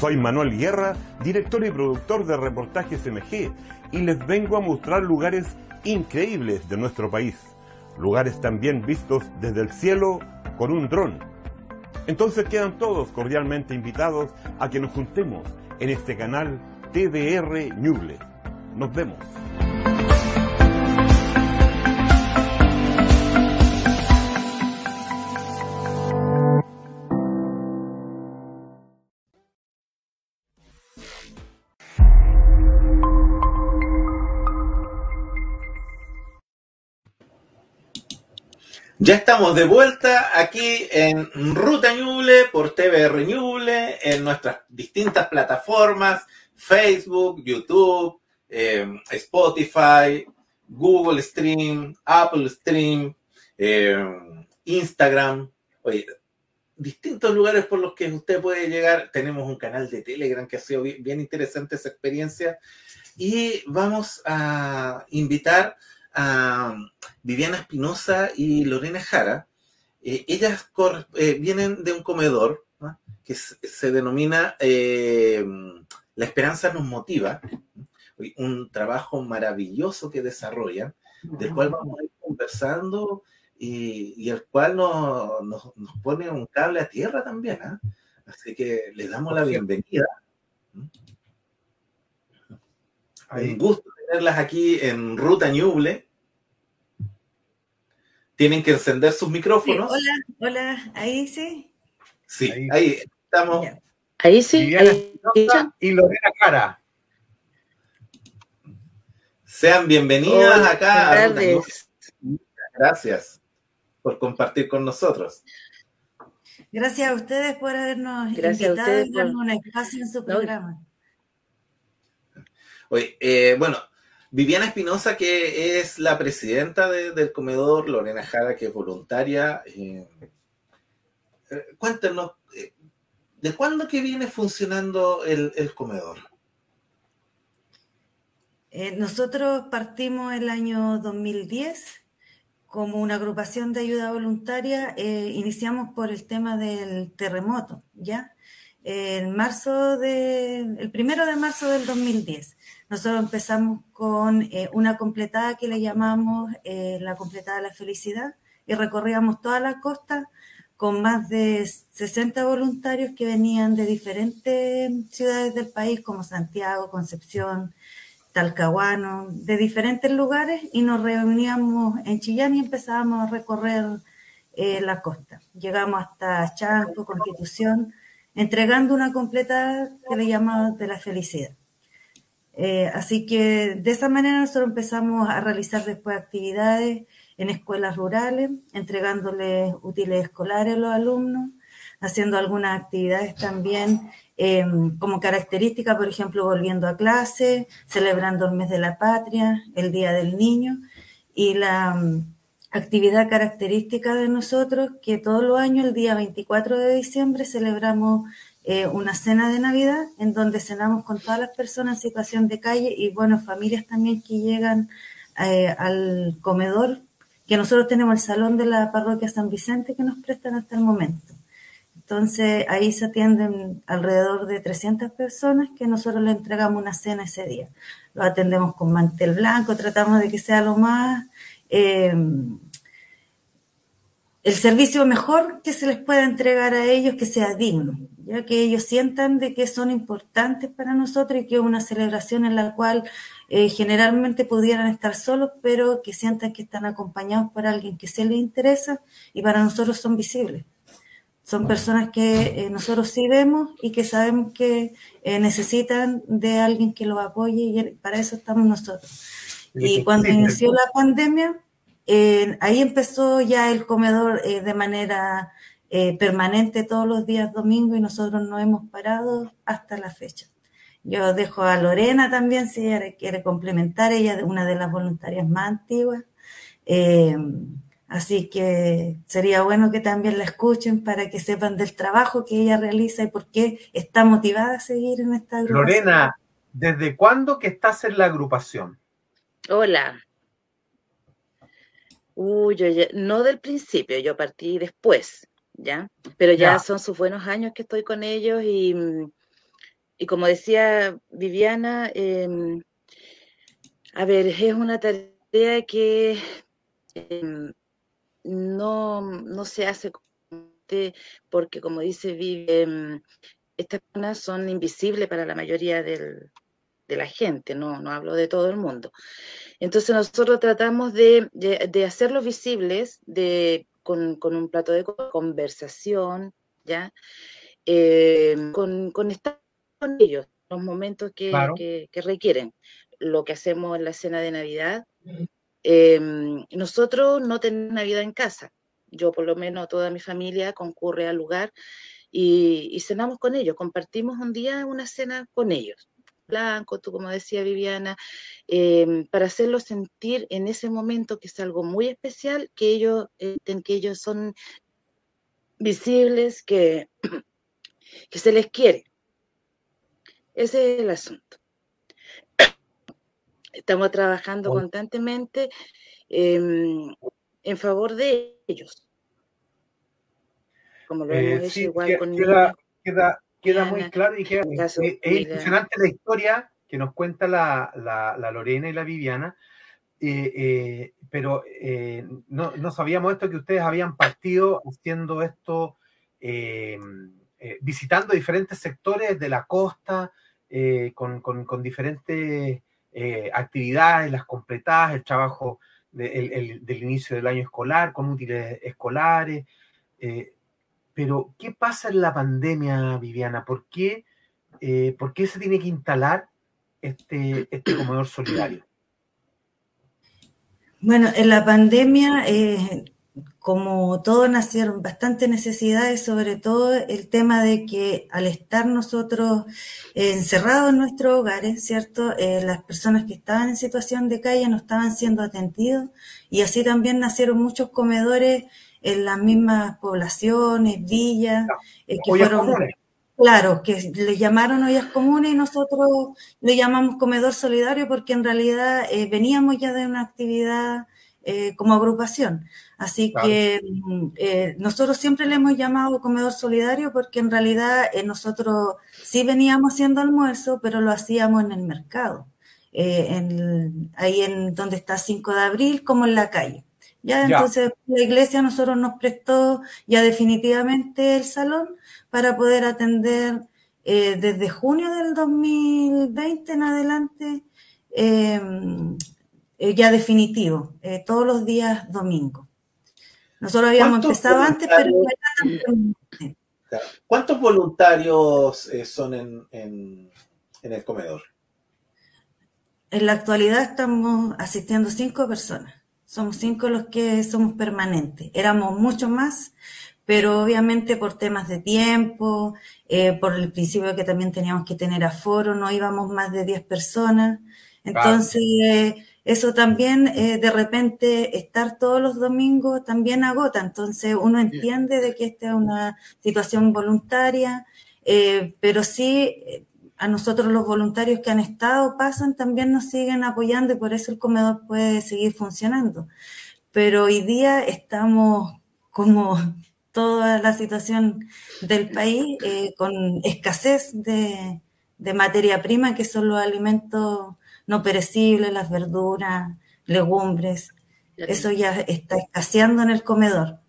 Speaker 3: Soy Manuel Guerra, director y productor de reportajes MG, y les vengo a mostrar lugares increíbles de nuestro país, lugares también vistos desde el cielo con un dron. Entonces quedan todos cordialmente invitados a que nos juntemos en este canal TDR Ñuble. Nos vemos.
Speaker 1: Ya estamos de vuelta aquí en Ruta Ñuble por TVR Ñuble, en nuestras distintas plataformas, Facebook, YouTube, em, Spotify, Google Stream, Apple Stream, em, Instagram. Oye, distintos lugares por los que usted puede llegar. Tenemos un canal de Telegram que ha sido bien interesante esa experiencia. Y vamos a invitar a Viviana Espinosa y Lorena Jara. Eh, ellas eh, vienen de un comedor que se, denomina eh, La Esperanza nos motiva, un trabajo maravilloso que desarrollan, del cual vamos a ir conversando y, el cual nos, nos, pone un cable a tierra también. ¿ah? Así que les damos la bienvenida. Un gusto tenerlas aquí en Ruta Ñuble. Tienen que encender sus micrófonos.
Speaker 4: hola, hola, ahí sí.
Speaker 1: Sí, ahí, estamos.
Speaker 4: Ahí sí.
Speaker 2: y Lorena Cara.
Speaker 1: Sean bienvenidas acá. Gracias por compartir con nosotros.
Speaker 4: Gracias a ustedes por habernos invitado y darnos un espacio en su programa.
Speaker 1: Eh, bueno, Viviana Espinosa, que es la presidenta del comedor, Lorena Jara, que es voluntaria. Eh, eh, cuéntenos, ¿de cuándo que viene funcionando el, el comedor?
Speaker 4: Nosotros partimos el año 2010 como una agrupación de ayuda voluntaria, eh, iniciamos por el tema del terremoto, ¿ya? En marzo de, el primero de marzo del 2010, nosotros empezamos con eh, una completada que le llamamos eh, la completada de la felicidad y recorríamos toda la costa con más de 60 voluntarios que venían de diferentes ciudades del país como Santiago, Concepción, Talcahuano, de diferentes lugares y nos reuníamos en Chillán y empezábamos a recorrer eh, la costa. Llegamos hasta Chanco, Constitución, entregando una completa que le llamamos de la felicidad. Eh, así que de esa manera nosotros empezamos a realizar después actividades en escuelas rurales, entregándoles útiles escolares a los alumnos, haciendo algunas actividades también Em, como característica, por ejemplo, volviendo a clase, celebrando el mes de la patria, el Día del Niño, y la mm, actividad característica de nosotros, que todos los años, el día 24 de diciembre, celebramos eh, una cena de Navidad, en donde cenamos con todas las personas en situación de calle y, bueno, familias también que llegan eh, al comedor, que nosotros tenemos el salón de la parroquia San Vicente que nos prestan hasta el momento. Entonces ahí se atienden alrededor de 300 personas que nosotros le entregamos una cena ese día. Lo atendemos con mantel blanco, tratamos de que sea lo más... Eh, el servicio mejor que se les pueda entregar a ellos, que sea digno, ya que ellos sientan de que son importantes para nosotros y que es una celebración en la cual eh, generalmente pudieran estar solos, pero que sientan que están acompañados por alguien que se les interesa y para nosotros son visibles son personas que eh, nosotros sí vemos y que sabemos que eh, necesitan de alguien que los apoye y para eso estamos nosotros. Y cuando inició la pandemia, ahí empezó ya el comedor eh, de manera permanente todos los días domingo y nosotros no hemos parado hasta la fecha. Yo dejo a Lorena también, si ella quiere complementar, ella es una de las voluntarias más antiguas. Así que sería bueno que también la escuchen para que sepan del trabajo que ella realiza y por qué está motivada a seguir en esta agrupación.
Speaker 2: Lorena, ¿desde cuándo que estás en la agrupación?
Speaker 5: Hola. Uy, yo no del principio, yo partí después, ¿ya? Pero ya, son sus buenos años que estoy con ellos y, y como decía Viviana, em, a ver, es una tarea que em, no, no se hace porque, como dice Vivi, mm, estas personas son invisibles para la mayoría de la gente, no, no hablo de todo el mundo. Entonces nosotros tratamos de, de, hacerlos visibles de, con, un plato de conversación, ¿ya? Eh, con, con estar con ellos, los momentos que, que, requieren. Lo que hacemos en la cena de Navidad, Em, nosotros no tenemos Navidad en casa. Yo, por lo menos, toda mi familia concurre al lugar y, cenamos con ellos. Compartimos un día una cena con ellos. Blanco, tú como decía Viviana, em, para hacerlos sentir en ese momento que es algo muy especial, que ellos, que ellos son visibles, que, que se les quiere. Ese es el asunto. Estamos trabajando constantemente em, en favor de ellos.
Speaker 2: Como lo hemos eh, hecho igual con queda, queda, queda, muy claro y queda, es impresionante la historia que nos cuenta la, la, Lorena y la Viviana, pero no, no, sabíamos esto que ustedes habían partido haciendo esto, visitando diferentes sectores de la costa, con, con, con, diferentes actividades, las completadas, el trabajo del inicio del año escolar, con útiles escolares. Eh, pero, ¿qué pasa en la pandemia, Viviana? ¿Por qué, eh, ¿por qué se tiene que instalar este, este comedor solidario?
Speaker 4: Bueno, en la pandemia eh, como todos nacieron bastante necesidades, sobre todo el tema de que al estar nosotros encerrados en nuestros hogares, ¿cierto? Eh, las personas que estaban en situación de calle no estaban siendo atendidos y así también nacieron muchos comedores en las mismas poblaciones, villas, eh, que fueron... Claro, que le llamaron ollas comunes y nosotros le llamamos comedor solidario porque en realidad eh, veníamos ya de una actividad eh, como agrupación. Así que mm, eh, nosotros siempre le hemos llamado comedor solidario porque en realidad eh, nosotros sí veníamos haciendo almuerzo, pero lo hacíamos en el mercado, en, ahí en donde está 5 de abril, como en la calle. Ya, entonces la iglesia nosotros nos prestó ya definitivamente el salón para poder atender desde junio del 2020 en adelante eh, ya definitivo, eh, todos los días domingo. Nosotros habíamos empezado antes, pero
Speaker 1: ¿Cuántos voluntarios eh, son en, en, el comedor?
Speaker 4: En la actualidad estamos asistiendo cinco personas. Somos cinco los que somos permanentes. Éramos mucho más, pero obviamente por temas de tiempo, por el principio que también teníamos que tener aforo, no íbamos más de diez personas. Entonces, eso también eh, de repente estar todos los domingos también agota, entonces uno entiende de que esta es una situación voluntaria, eh, pero sí eh, a nosotros los voluntarios que han estado pasan también nos siguen apoyando y por eso el comedor puede seguir funcionando. Pero hoy día estamos como toda la situación del país con escasez de, de materia prima que son los alimentos no perecibles, las verduras, legumbres, eso ya está escaseando en el comedor.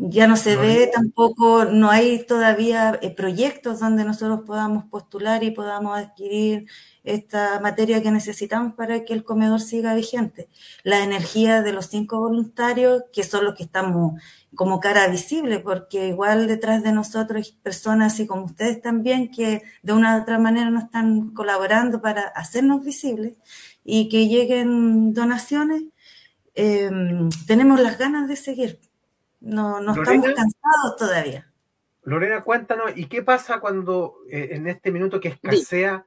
Speaker 4: Ya no se ve tampoco, no hay todavía eh, proyectos donde nosotros podamos postular y podamos adquirir esta materia que necesitamos para que el comedor siga vigente. La energía de los cinco voluntarios, que son los que estamos como cara visible, porque igual detrás de nosotros hay personas así como ustedes también que de una u otra manera nos están colaborando para hacernos visibles y que lleguen donaciones. Eh, tenemos las ganas de seguir no, no estamos cansados todavía.
Speaker 2: Lorena, cuéntanos, ¿y qué pasa cuando eh, en este minuto que escasea?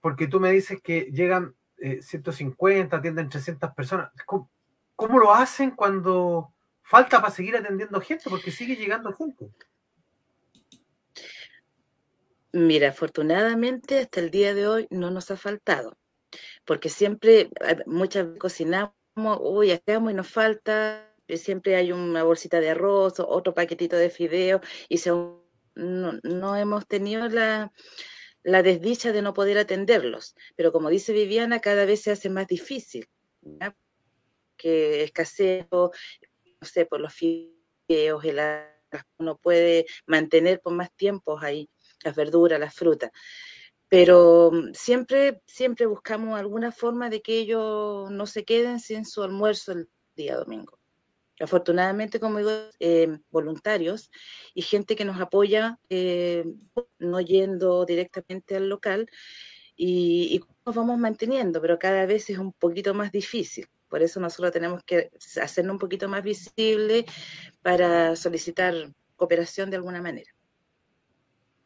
Speaker 2: Porque tú me dices que llegan 150, eh, atienden 300 personas. ¿Cómo, lo hacen cuando falta para seguir atendiendo gente? Porque sigue llegando gente.
Speaker 5: Mira, afortunadamente hasta el día de hoy no nos ha faltado, porque siempre muchas cocinamos, uy, hacemos y nos falta, siempre hay una bolsita de arroz, otro paquetito de fideo, y no, hemos tenido la, desdicha de no poder atenderlos. Pero como dice Viviana, cada vez se hace más difícil, que escaseo, no sé, por los fideos, el uno puede mantener por más tiempo ahí las verduras, las frutas. Pero mm, siempre, siempre buscamos alguna forma de que ellos no se queden sin su almuerzo el día domingo afortunadamente, como digo, eh, voluntarios y gente que nos apoya, eh, no yendo directamente al local, y, nos vamos manteniendo, pero cada vez es un poquito más difícil. Por eso nosotros tenemos que hacernos un poquito más visible para solicitar cooperación de alguna manera.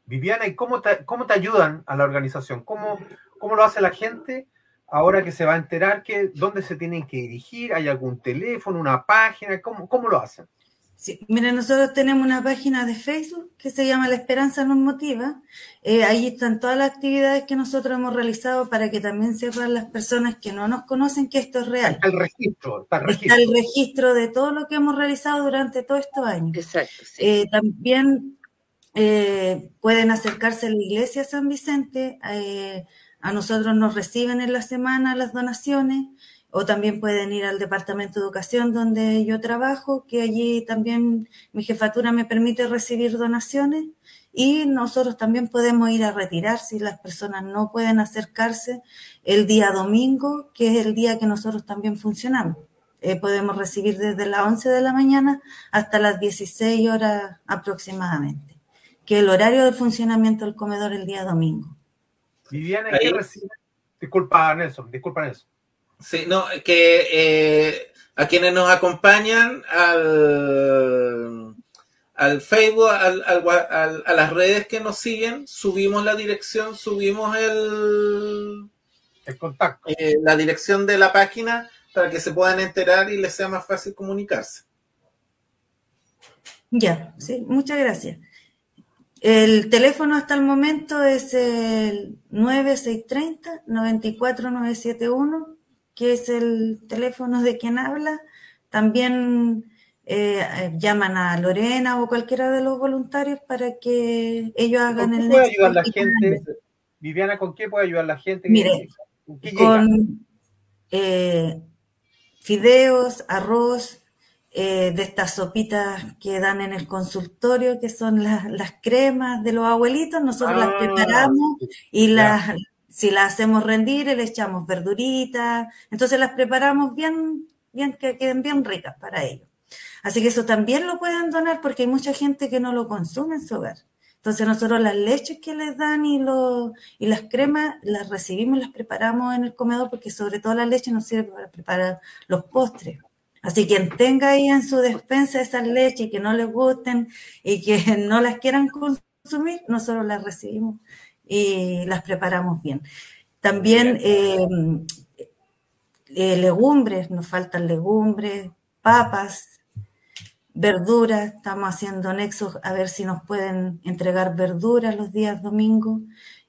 Speaker 2: Viviana, ¿y cómo te, cómo te ayudan a la organización? ¿Cómo, ¿Cómo lo hace la gente ahora que se va a enterar que dónde se tienen que dirigir, hay algún teléfono, una página, ¿cómo, cómo lo hacen?
Speaker 4: Sí, miren, nosotros tenemos una página de Facebook que se llama La Esperanza nos motiva. Eh, ahí están todas las actividades que nosotros hemos realizado para que también sepan las personas que no nos conocen que esto es real.
Speaker 2: Está el registro,
Speaker 4: está el registro. Está el registro de todo lo que hemos realizado durante todos estos años.
Speaker 5: Exacto. Sí.
Speaker 4: Eh, también eh, pueden acercarse a la iglesia San Vicente. A nosotros nos reciben en la semana las donaciones. o también pueden ir al Departamento de Educación donde yo trabajo, que allí también mi jefatura me permite recibir donaciones y nosotros también podemos ir a retirar si las personas no pueden acercarse el día domingo, que es el día que nosotros también funcionamos. Eh, podemos recibir desde las 11 de la mañana hasta las 16 horas aproximadamente, que es el horario de funcionamiento del comedor el día domingo.
Speaker 2: Viviana, ¿qué recibe? Disculpa, Nelson, disculpa, Nelson.
Speaker 1: Sí, no, que eh, a quienes nos acompañan al, al Facebook, al, al, a las redes que nos siguen, subimos la dirección, subimos el,
Speaker 2: el contacto.
Speaker 1: Eh, la dirección de la página para que se puedan enterar y les sea más fácil comunicarse.
Speaker 4: Ya, sí, muchas gracias. El teléfono hasta el momento es el 9630-94971 que es el teléfono de quien habla. También eh, llaman a Lorena o cualquiera de los voluntarios para que ellos hagan
Speaker 2: el puede ayudar la gente? Viviana, ¿con qué puede ayudar la gente?
Speaker 4: Mire, con eh, fideos, arroz, eh, de estas sopitas que dan en el consultorio, que son las, cremas de los abuelitos, nosotros las ah, preparamos y las, si la hacemos rendir, le echamos verduritas, entonces las preparamos bien, bien, que queden bien ricas para ellos. Así que eso también lo pueden donar porque hay mucha gente que no lo consume en su hogar. Entonces nosotros las leches que les dan y, lo, y las cremas las recibimos, las preparamos en el comedor porque sobre todo la leche nos sirve para preparar los postres. Así que quien tenga ahí en su despensa esas leches y que no les gusten y que no las quieran consumir, nosotros las recibimos y las preparamos bien. También eh, eh, legumbres, nos faltan legumbres, papas, verduras, estamos haciendo nexos a ver si nos pueden entregar verduras los días domingos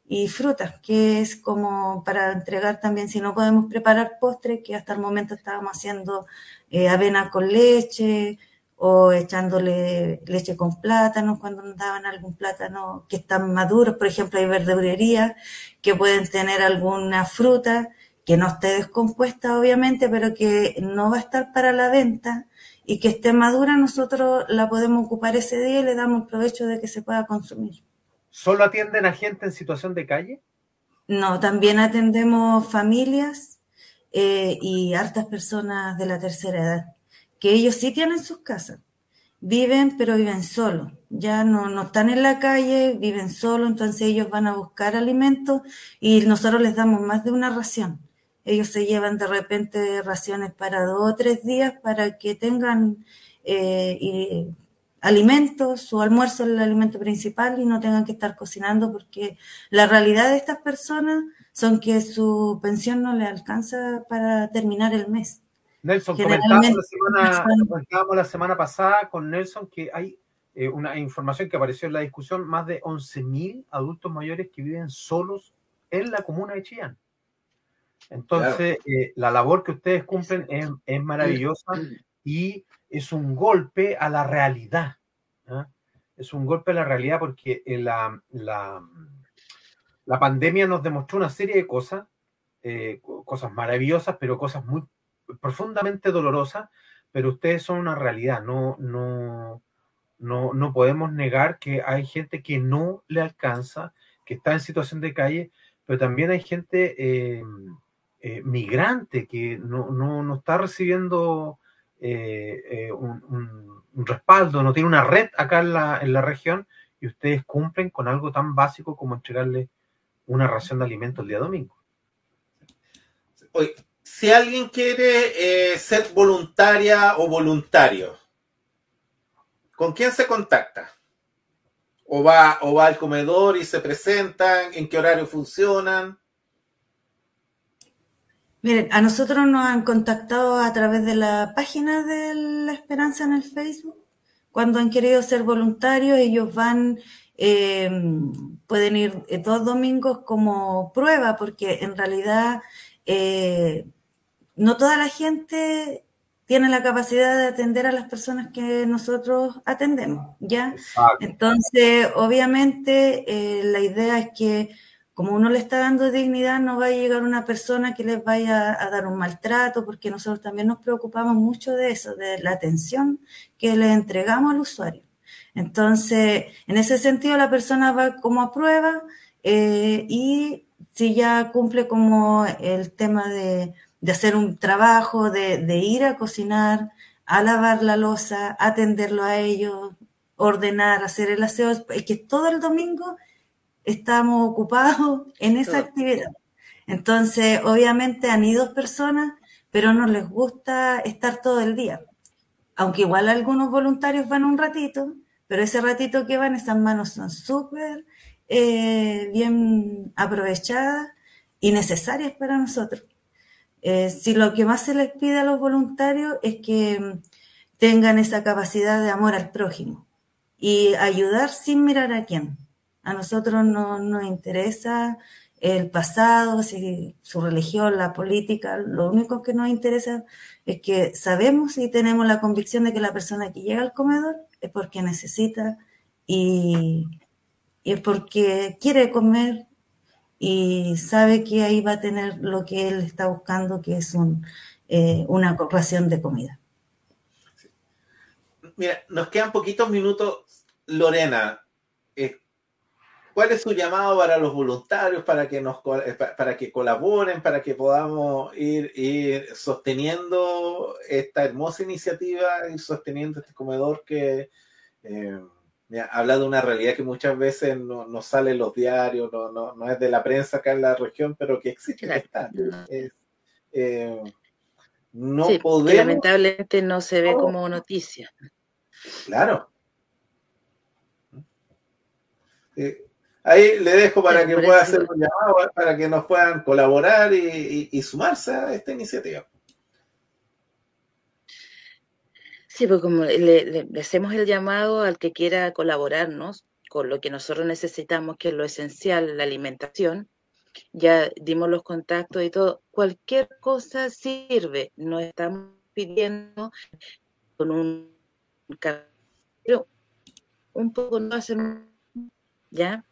Speaker 4: y frutas, que es como para entregar también, si no podemos preparar postres, que hasta el momento estábamos haciendo eh, avena con leche, o echándole leche con plátano cuando nos daban algún plátano que están maduros, por ejemplo, hay verdurerías que pueden tener alguna fruta que no esté descompuesta, obviamente, pero que no va a estar para la venta y que esté madura, nosotros la podemos ocupar ese día y le damos provecho de que se pueda consumir.
Speaker 2: ¿Solo atienden a gente en situación de calle?
Speaker 4: No, también atendemos familias eh, y hartas personas de la tercera edad que ellos sí tienen sus casas, viven pero viven solos, ya no, no están en la calle, viven solos, entonces ellos van a buscar alimentos y nosotros les damos más de una ración. Ellos se llevan de repente raciones para dos o tres días para que tengan eh, alimentos, su almuerzo es el alimento principal y no tengan que estar cocinando porque la realidad de estas personas son que su pensión no les alcanza para terminar el mes.
Speaker 2: Nelson, comentábamos la, semana, comentábamos la semana pasada con Nelson que hay eh, una información que apareció en la discusión, más de 11.000 adultos mayores que viven solos en la comuna de Chillán. Entonces, eh, la labor que ustedes cumplen es, maravillosa y es un golpe a la realidad. ¿ah? Es un golpe a la realidad porque eh, la, la, la, pandemia nos demostró una serie de cosas, cosas maravillosas, pero cosas muy profundamente dolorosa, pero ustedes son una realidad. No, no, no, no podemos negar que hay gente que no le alcanza, que está en situación de calle, pero también hay gente eh, eh, migrante que no, no, no, está recibiendo eh, un, respaldo, no tiene una red acá en la, en la región y ustedes cumplen con algo tan básico como entregarle una ración de alimentos el día domingo.
Speaker 1: Hoy, si alguien quiere eh, ser voluntaria o voluntario, ¿con quién se contacta? ¿O va, ¿O va al comedor y se presentan? ¿En qué horario funcionan?
Speaker 4: Miren, a nosotros nos han contactado a través de la página de La Esperanza en el Facebook. Cuando han querido ser voluntarios, ellos van, eh, pueden ir eh, dos domingos como prueba, porque en realidad eh, no toda la gente tiene la capacidad de atender a las personas que nosotros atendemos, ¿ya? Entonces, obviamente, eh, la idea es que como uno le está dando dignidad, no va a llegar una persona que les vaya a dar un maltrato, porque nosotros también nos preocupamos mucho de eso, de la atención que le entregamos al usuario. Entonces, en ese sentido, la persona va como a prueba eh, y si ya cumple como el tema de, hacer un trabajo, de, de, ir a cocinar, a lavar la losa, atenderlo a ellos, ordenar, hacer el aseo, es que todo el domingo estamos ocupados en esa actividad. Entonces, obviamente han ido personas, pero no les gusta estar todo el día. Aunque igual algunos voluntarios van un ratito, pero ese ratito que van, esas manos son súper eh, bien aprovechadas y necesarias para nosotros. Eh, si lo que más se les pide a los voluntarios es que tengan esa capacidad de amor al prójimo y ayudar sin mirar a quién. A nosotros no nos interesa el pasado, si, su religión, la política, lo único que nos interesa es que sabemos y tenemos la convicción de que la persona que llega al comedor es porque necesita y, es porque quiere comer y sabe que ahí va a tener lo que él está buscando, que es un, eh, una ración de comida.
Speaker 1: Mira, nos quedan poquitos minutos. Lorena, ¿Cuál es su llamado para los voluntarios, para que nos eh, para que colaboren, para que podamos ir, sosteniendo esta hermosa iniciativa y sosteniendo este comedor que eh, habla de una realidad que muchas veces no, sale en los diarios, no, es de la prensa acá en la región, pero que existe, que está.
Speaker 5: Eh, no podemos... lamentablemente no se ve como noticia.
Speaker 1: Claro. Eh, Ahí le dejo para que pueda hacer un llamado, para que nos puedan colaborar y, sumarse a esta iniciativa.
Speaker 5: Sí, pues como le, hacemos el llamado al que quiera colaborarnos con lo que nosotros necesitamos, que es lo esencial, la alimentación. Ya dimos los contactos y todo. Cualquier cosa sirve. No estamos pidiendo con un un poco no hacemos ya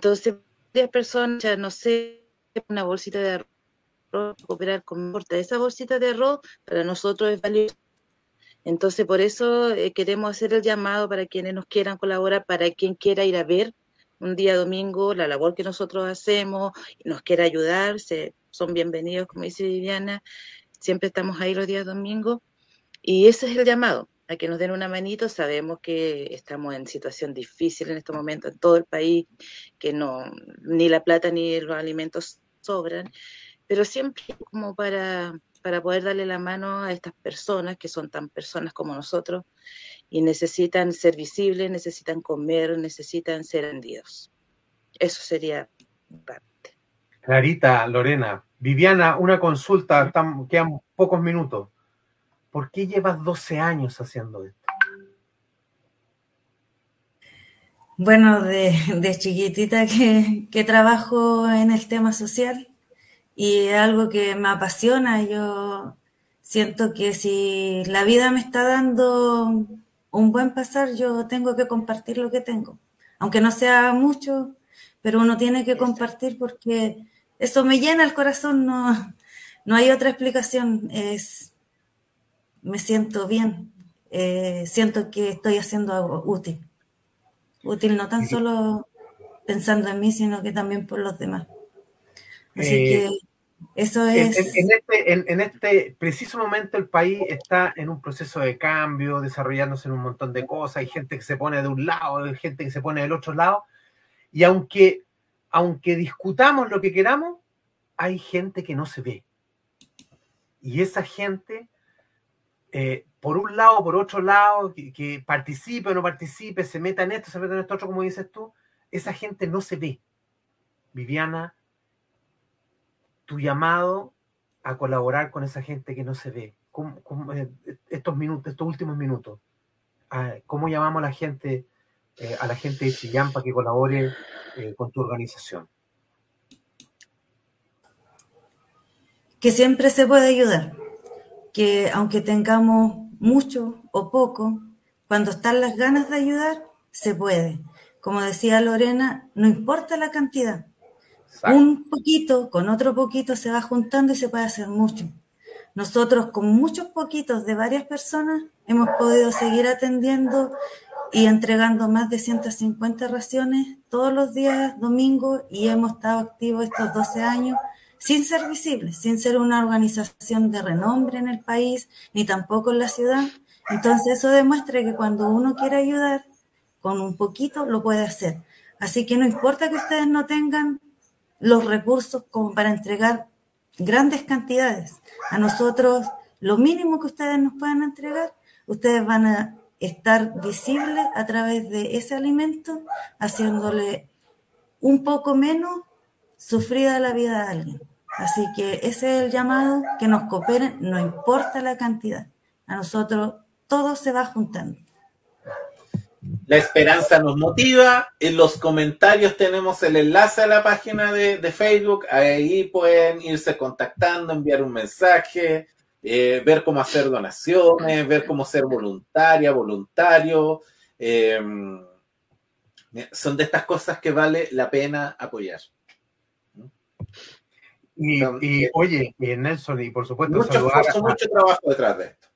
Speaker 5: entonces, varias personas, ya no sé, una bolsita de arroz, cooperar con corta. Esa bolsita de arroz para nosotros es valiosa. Entonces, por eso eh, queremos hacer el llamado para quienes nos quieran colaborar, para quien quiera ir a ver un día domingo la labor que nosotros hacemos y nos quiera ayudar, son bienvenidos, como dice Viviana. Siempre estamos ahí los días domingos. Y ese es el llamado a que nos den una manito. Sabemos que estamos en situación difícil en este momento en todo el país, que no ni la plata ni los alimentos sobran, pero siempre como para, para poder darle la mano a estas personas que son tan personas como nosotros y necesitan ser visibles, necesitan comer, necesitan ser vendidos. Eso sería parte.
Speaker 2: Clarita, Lorena. Viviana, una consulta, quedan pocos minutos. ¿Por qué llevas 12 años haciendo esto?
Speaker 4: Bueno, de, chiquitita que, trabajo en el tema social y es algo que me apasiona. Yo siento que si la vida me está dando un buen pasar, yo tengo que compartir lo que tengo. Aunque no sea mucho, pero uno tiene que compartir porque eso me llena el corazón, no, no hay otra explicación. Es, me siento bien, eh, siento que estoy haciendo algo útil. Útil no tan solo pensando en mí, sino que también por los demás. Así eh, que eso es...
Speaker 2: Este, en, este, preciso momento el país está en un proceso de cambio, desarrollándose en un montón de cosas, hay gente que se pone de un lado, hay gente que se pone del otro lado, y aunque, aunque discutamos lo que queramos, hay gente que no se ve. Y esa gente eh, por un lado, por otro lado, que, participe o no participe, se meta en esto, se meta en esto otro, como dices tú, esa gente no se ve. Viviana, tu llamado a colaborar con esa gente que no se ve, eh, estos minutos, estos últimos minutos, ah, ¿cómo llamamos a la gente, eh, a la gente de Chillán para que colabore con tu organización?
Speaker 4: Que siempre se puede ayudar que aunque tengamos mucho o poco, cuando están las ganas de ayudar, se puede. Como decía Lorena, no importa la cantidad. Un poquito con otro poquito se va juntando y se puede hacer mucho. Nosotros con muchos poquitos de varias personas hemos podido seguir atendiendo y entregando más de 150 raciones todos los días domingo y hemos estado activos estos 12 años sin ser visibles, sin ser una organización de renombre en el país ni tampoco en la ciudad. Entonces eso demuestra que cuando uno quiere ayudar con un poquito lo puede hacer. Así que no importa que ustedes no tengan los recursos como para entregar grandes cantidades. A nosotros lo mínimo que ustedes nos puedan entregar, ustedes van a estar visible a través de ese alimento, haciéndole un poco menos sufrida la vida a alguien. Así que ese es el llamado, que nos cooperen, no importa la cantidad. A nosotros todo se va juntando.
Speaker 1: La esperanza nos motiva. En los comentarios tenemos el enlace a la página de, Facebook. Ahí pueden irse contactando, enviar un mensaje, eh, ver cómo hacer donaciones, ver cómo ser voluntaria, voluntario. Em, son de estas cosas que vale la pena apoyar.
Speaker 2: Y, oye, Nelson, y por supuesto,
Speaker 1: mucho, saludar mucho trabajo detrás de esto.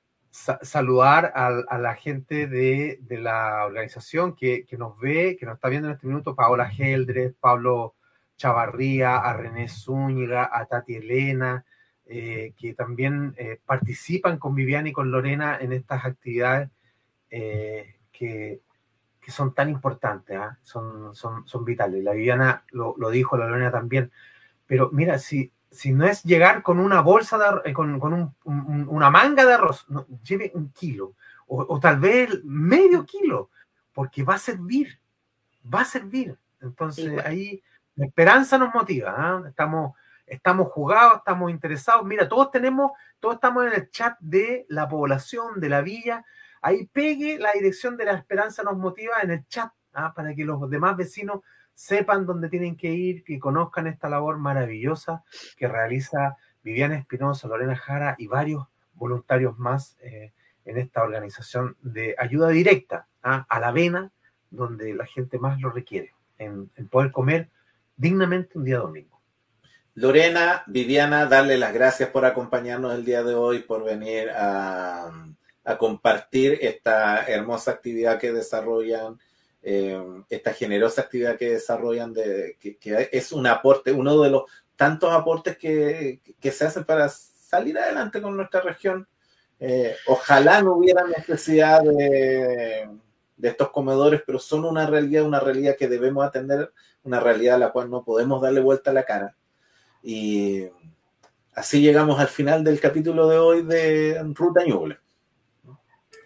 Speaker 2: saludar a, la gente de, la organización que, que, nos ve, que nos está viendo en este minuto, Paola Geldres, Pablo Chavarría, a René Zúñiga, a Tati Elena, eh, que también eh, participan con Viviana y con Lorena en estas actividades eh, que, que, son tan importantes, ¿ah? son, son, son, vitales. La Viviana lo, lo, dijo, la Lorena también. Pero mira, si, si no es llegar con una bolsa, de, con, con un, una manga de arroz, no, lleve un kilo o, o, tal vez medio kilo, porque va a servir, va a servir. Entonces ahí la esperanza nos motiva, ¿ah? estamos estamos jugados, estamos interesados. Mira, todos tenemos, todos estamos en el chat de la población, de la villa. Ahí pegue la dirección de la esperanza nos motiva en el chat, ¿ah? para que los demás vecinos sepan dónde tienen que ir, que conozcan esta labor maravillosa que realiza Viviana Espinosa, Lorena Jara y varios voluntarios más eh, en esta organización de ayuda directa ¿ah? a la vena, donde la gente más lo requiere, en, en poder comer dignamente un día domingo.
Speaker 1: Lorena, Viviana, darle las gracias por acompañarnos el día de hoy, por venir a, compartir esta hermosa actividad que desarrollan, eh, esta generosa actividad que desarrollan, de, que, es un aporte, uno de los tantos aportes que, se hacen para salir adelante con nuestra región. Eh, ojalá no hubiera necesidad de, de estos comedores, pero son una realidad, una realidad que debemos atender, una realidad a la cual no podemos darle vuelta a la cara. Y así llegamos al final del capítulo de hoy de Ruta Ñuble.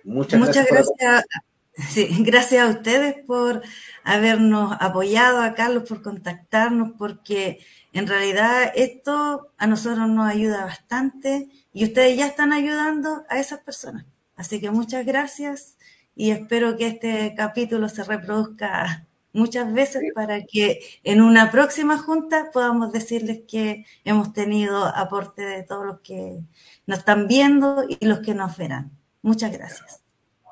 Speaker 4: Muchas, Muchas gracias. gracias. a ustedes por habernos apoyado a Carlos, por contactarnos, porque en realidad esto a nosotros nos ayuda bastante y ustedes ya están ayudando a esas personas. Así que muchas gracias y espero que este capítulo se reproduzca muchas veces para que en una próxima junta podamos decirles que hemos tenido aporte de todos los que nos están viendo y los que nos verán. Muchas gracias.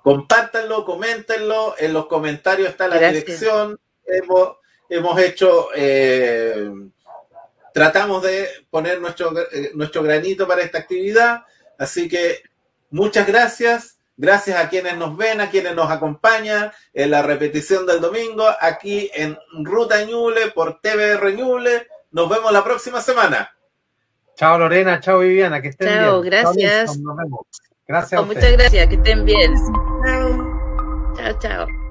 Speaker 1: Compártanlo, coméntenlo, en los comentarios está la dirección. Hemos, hemos hecho, eh, tratamos de poner nuestro, eh, nuestro granito para esta actividad, así que muchas gracias Gracias a quienes nos ven, a quienes nos acompañan en la repetición del domingo aquí en Ruta Ñuble por TVR Ñuble. Nos vemos la próxima semana.
Speaker 2: Chao Lorena, chao Viviana, que estén bien.
Speaker 5: Chao, gracias.
Speaker 2: nos vemos. Gracias.
Speaker 5: muchas gracias, que estén bien. Chao, chao.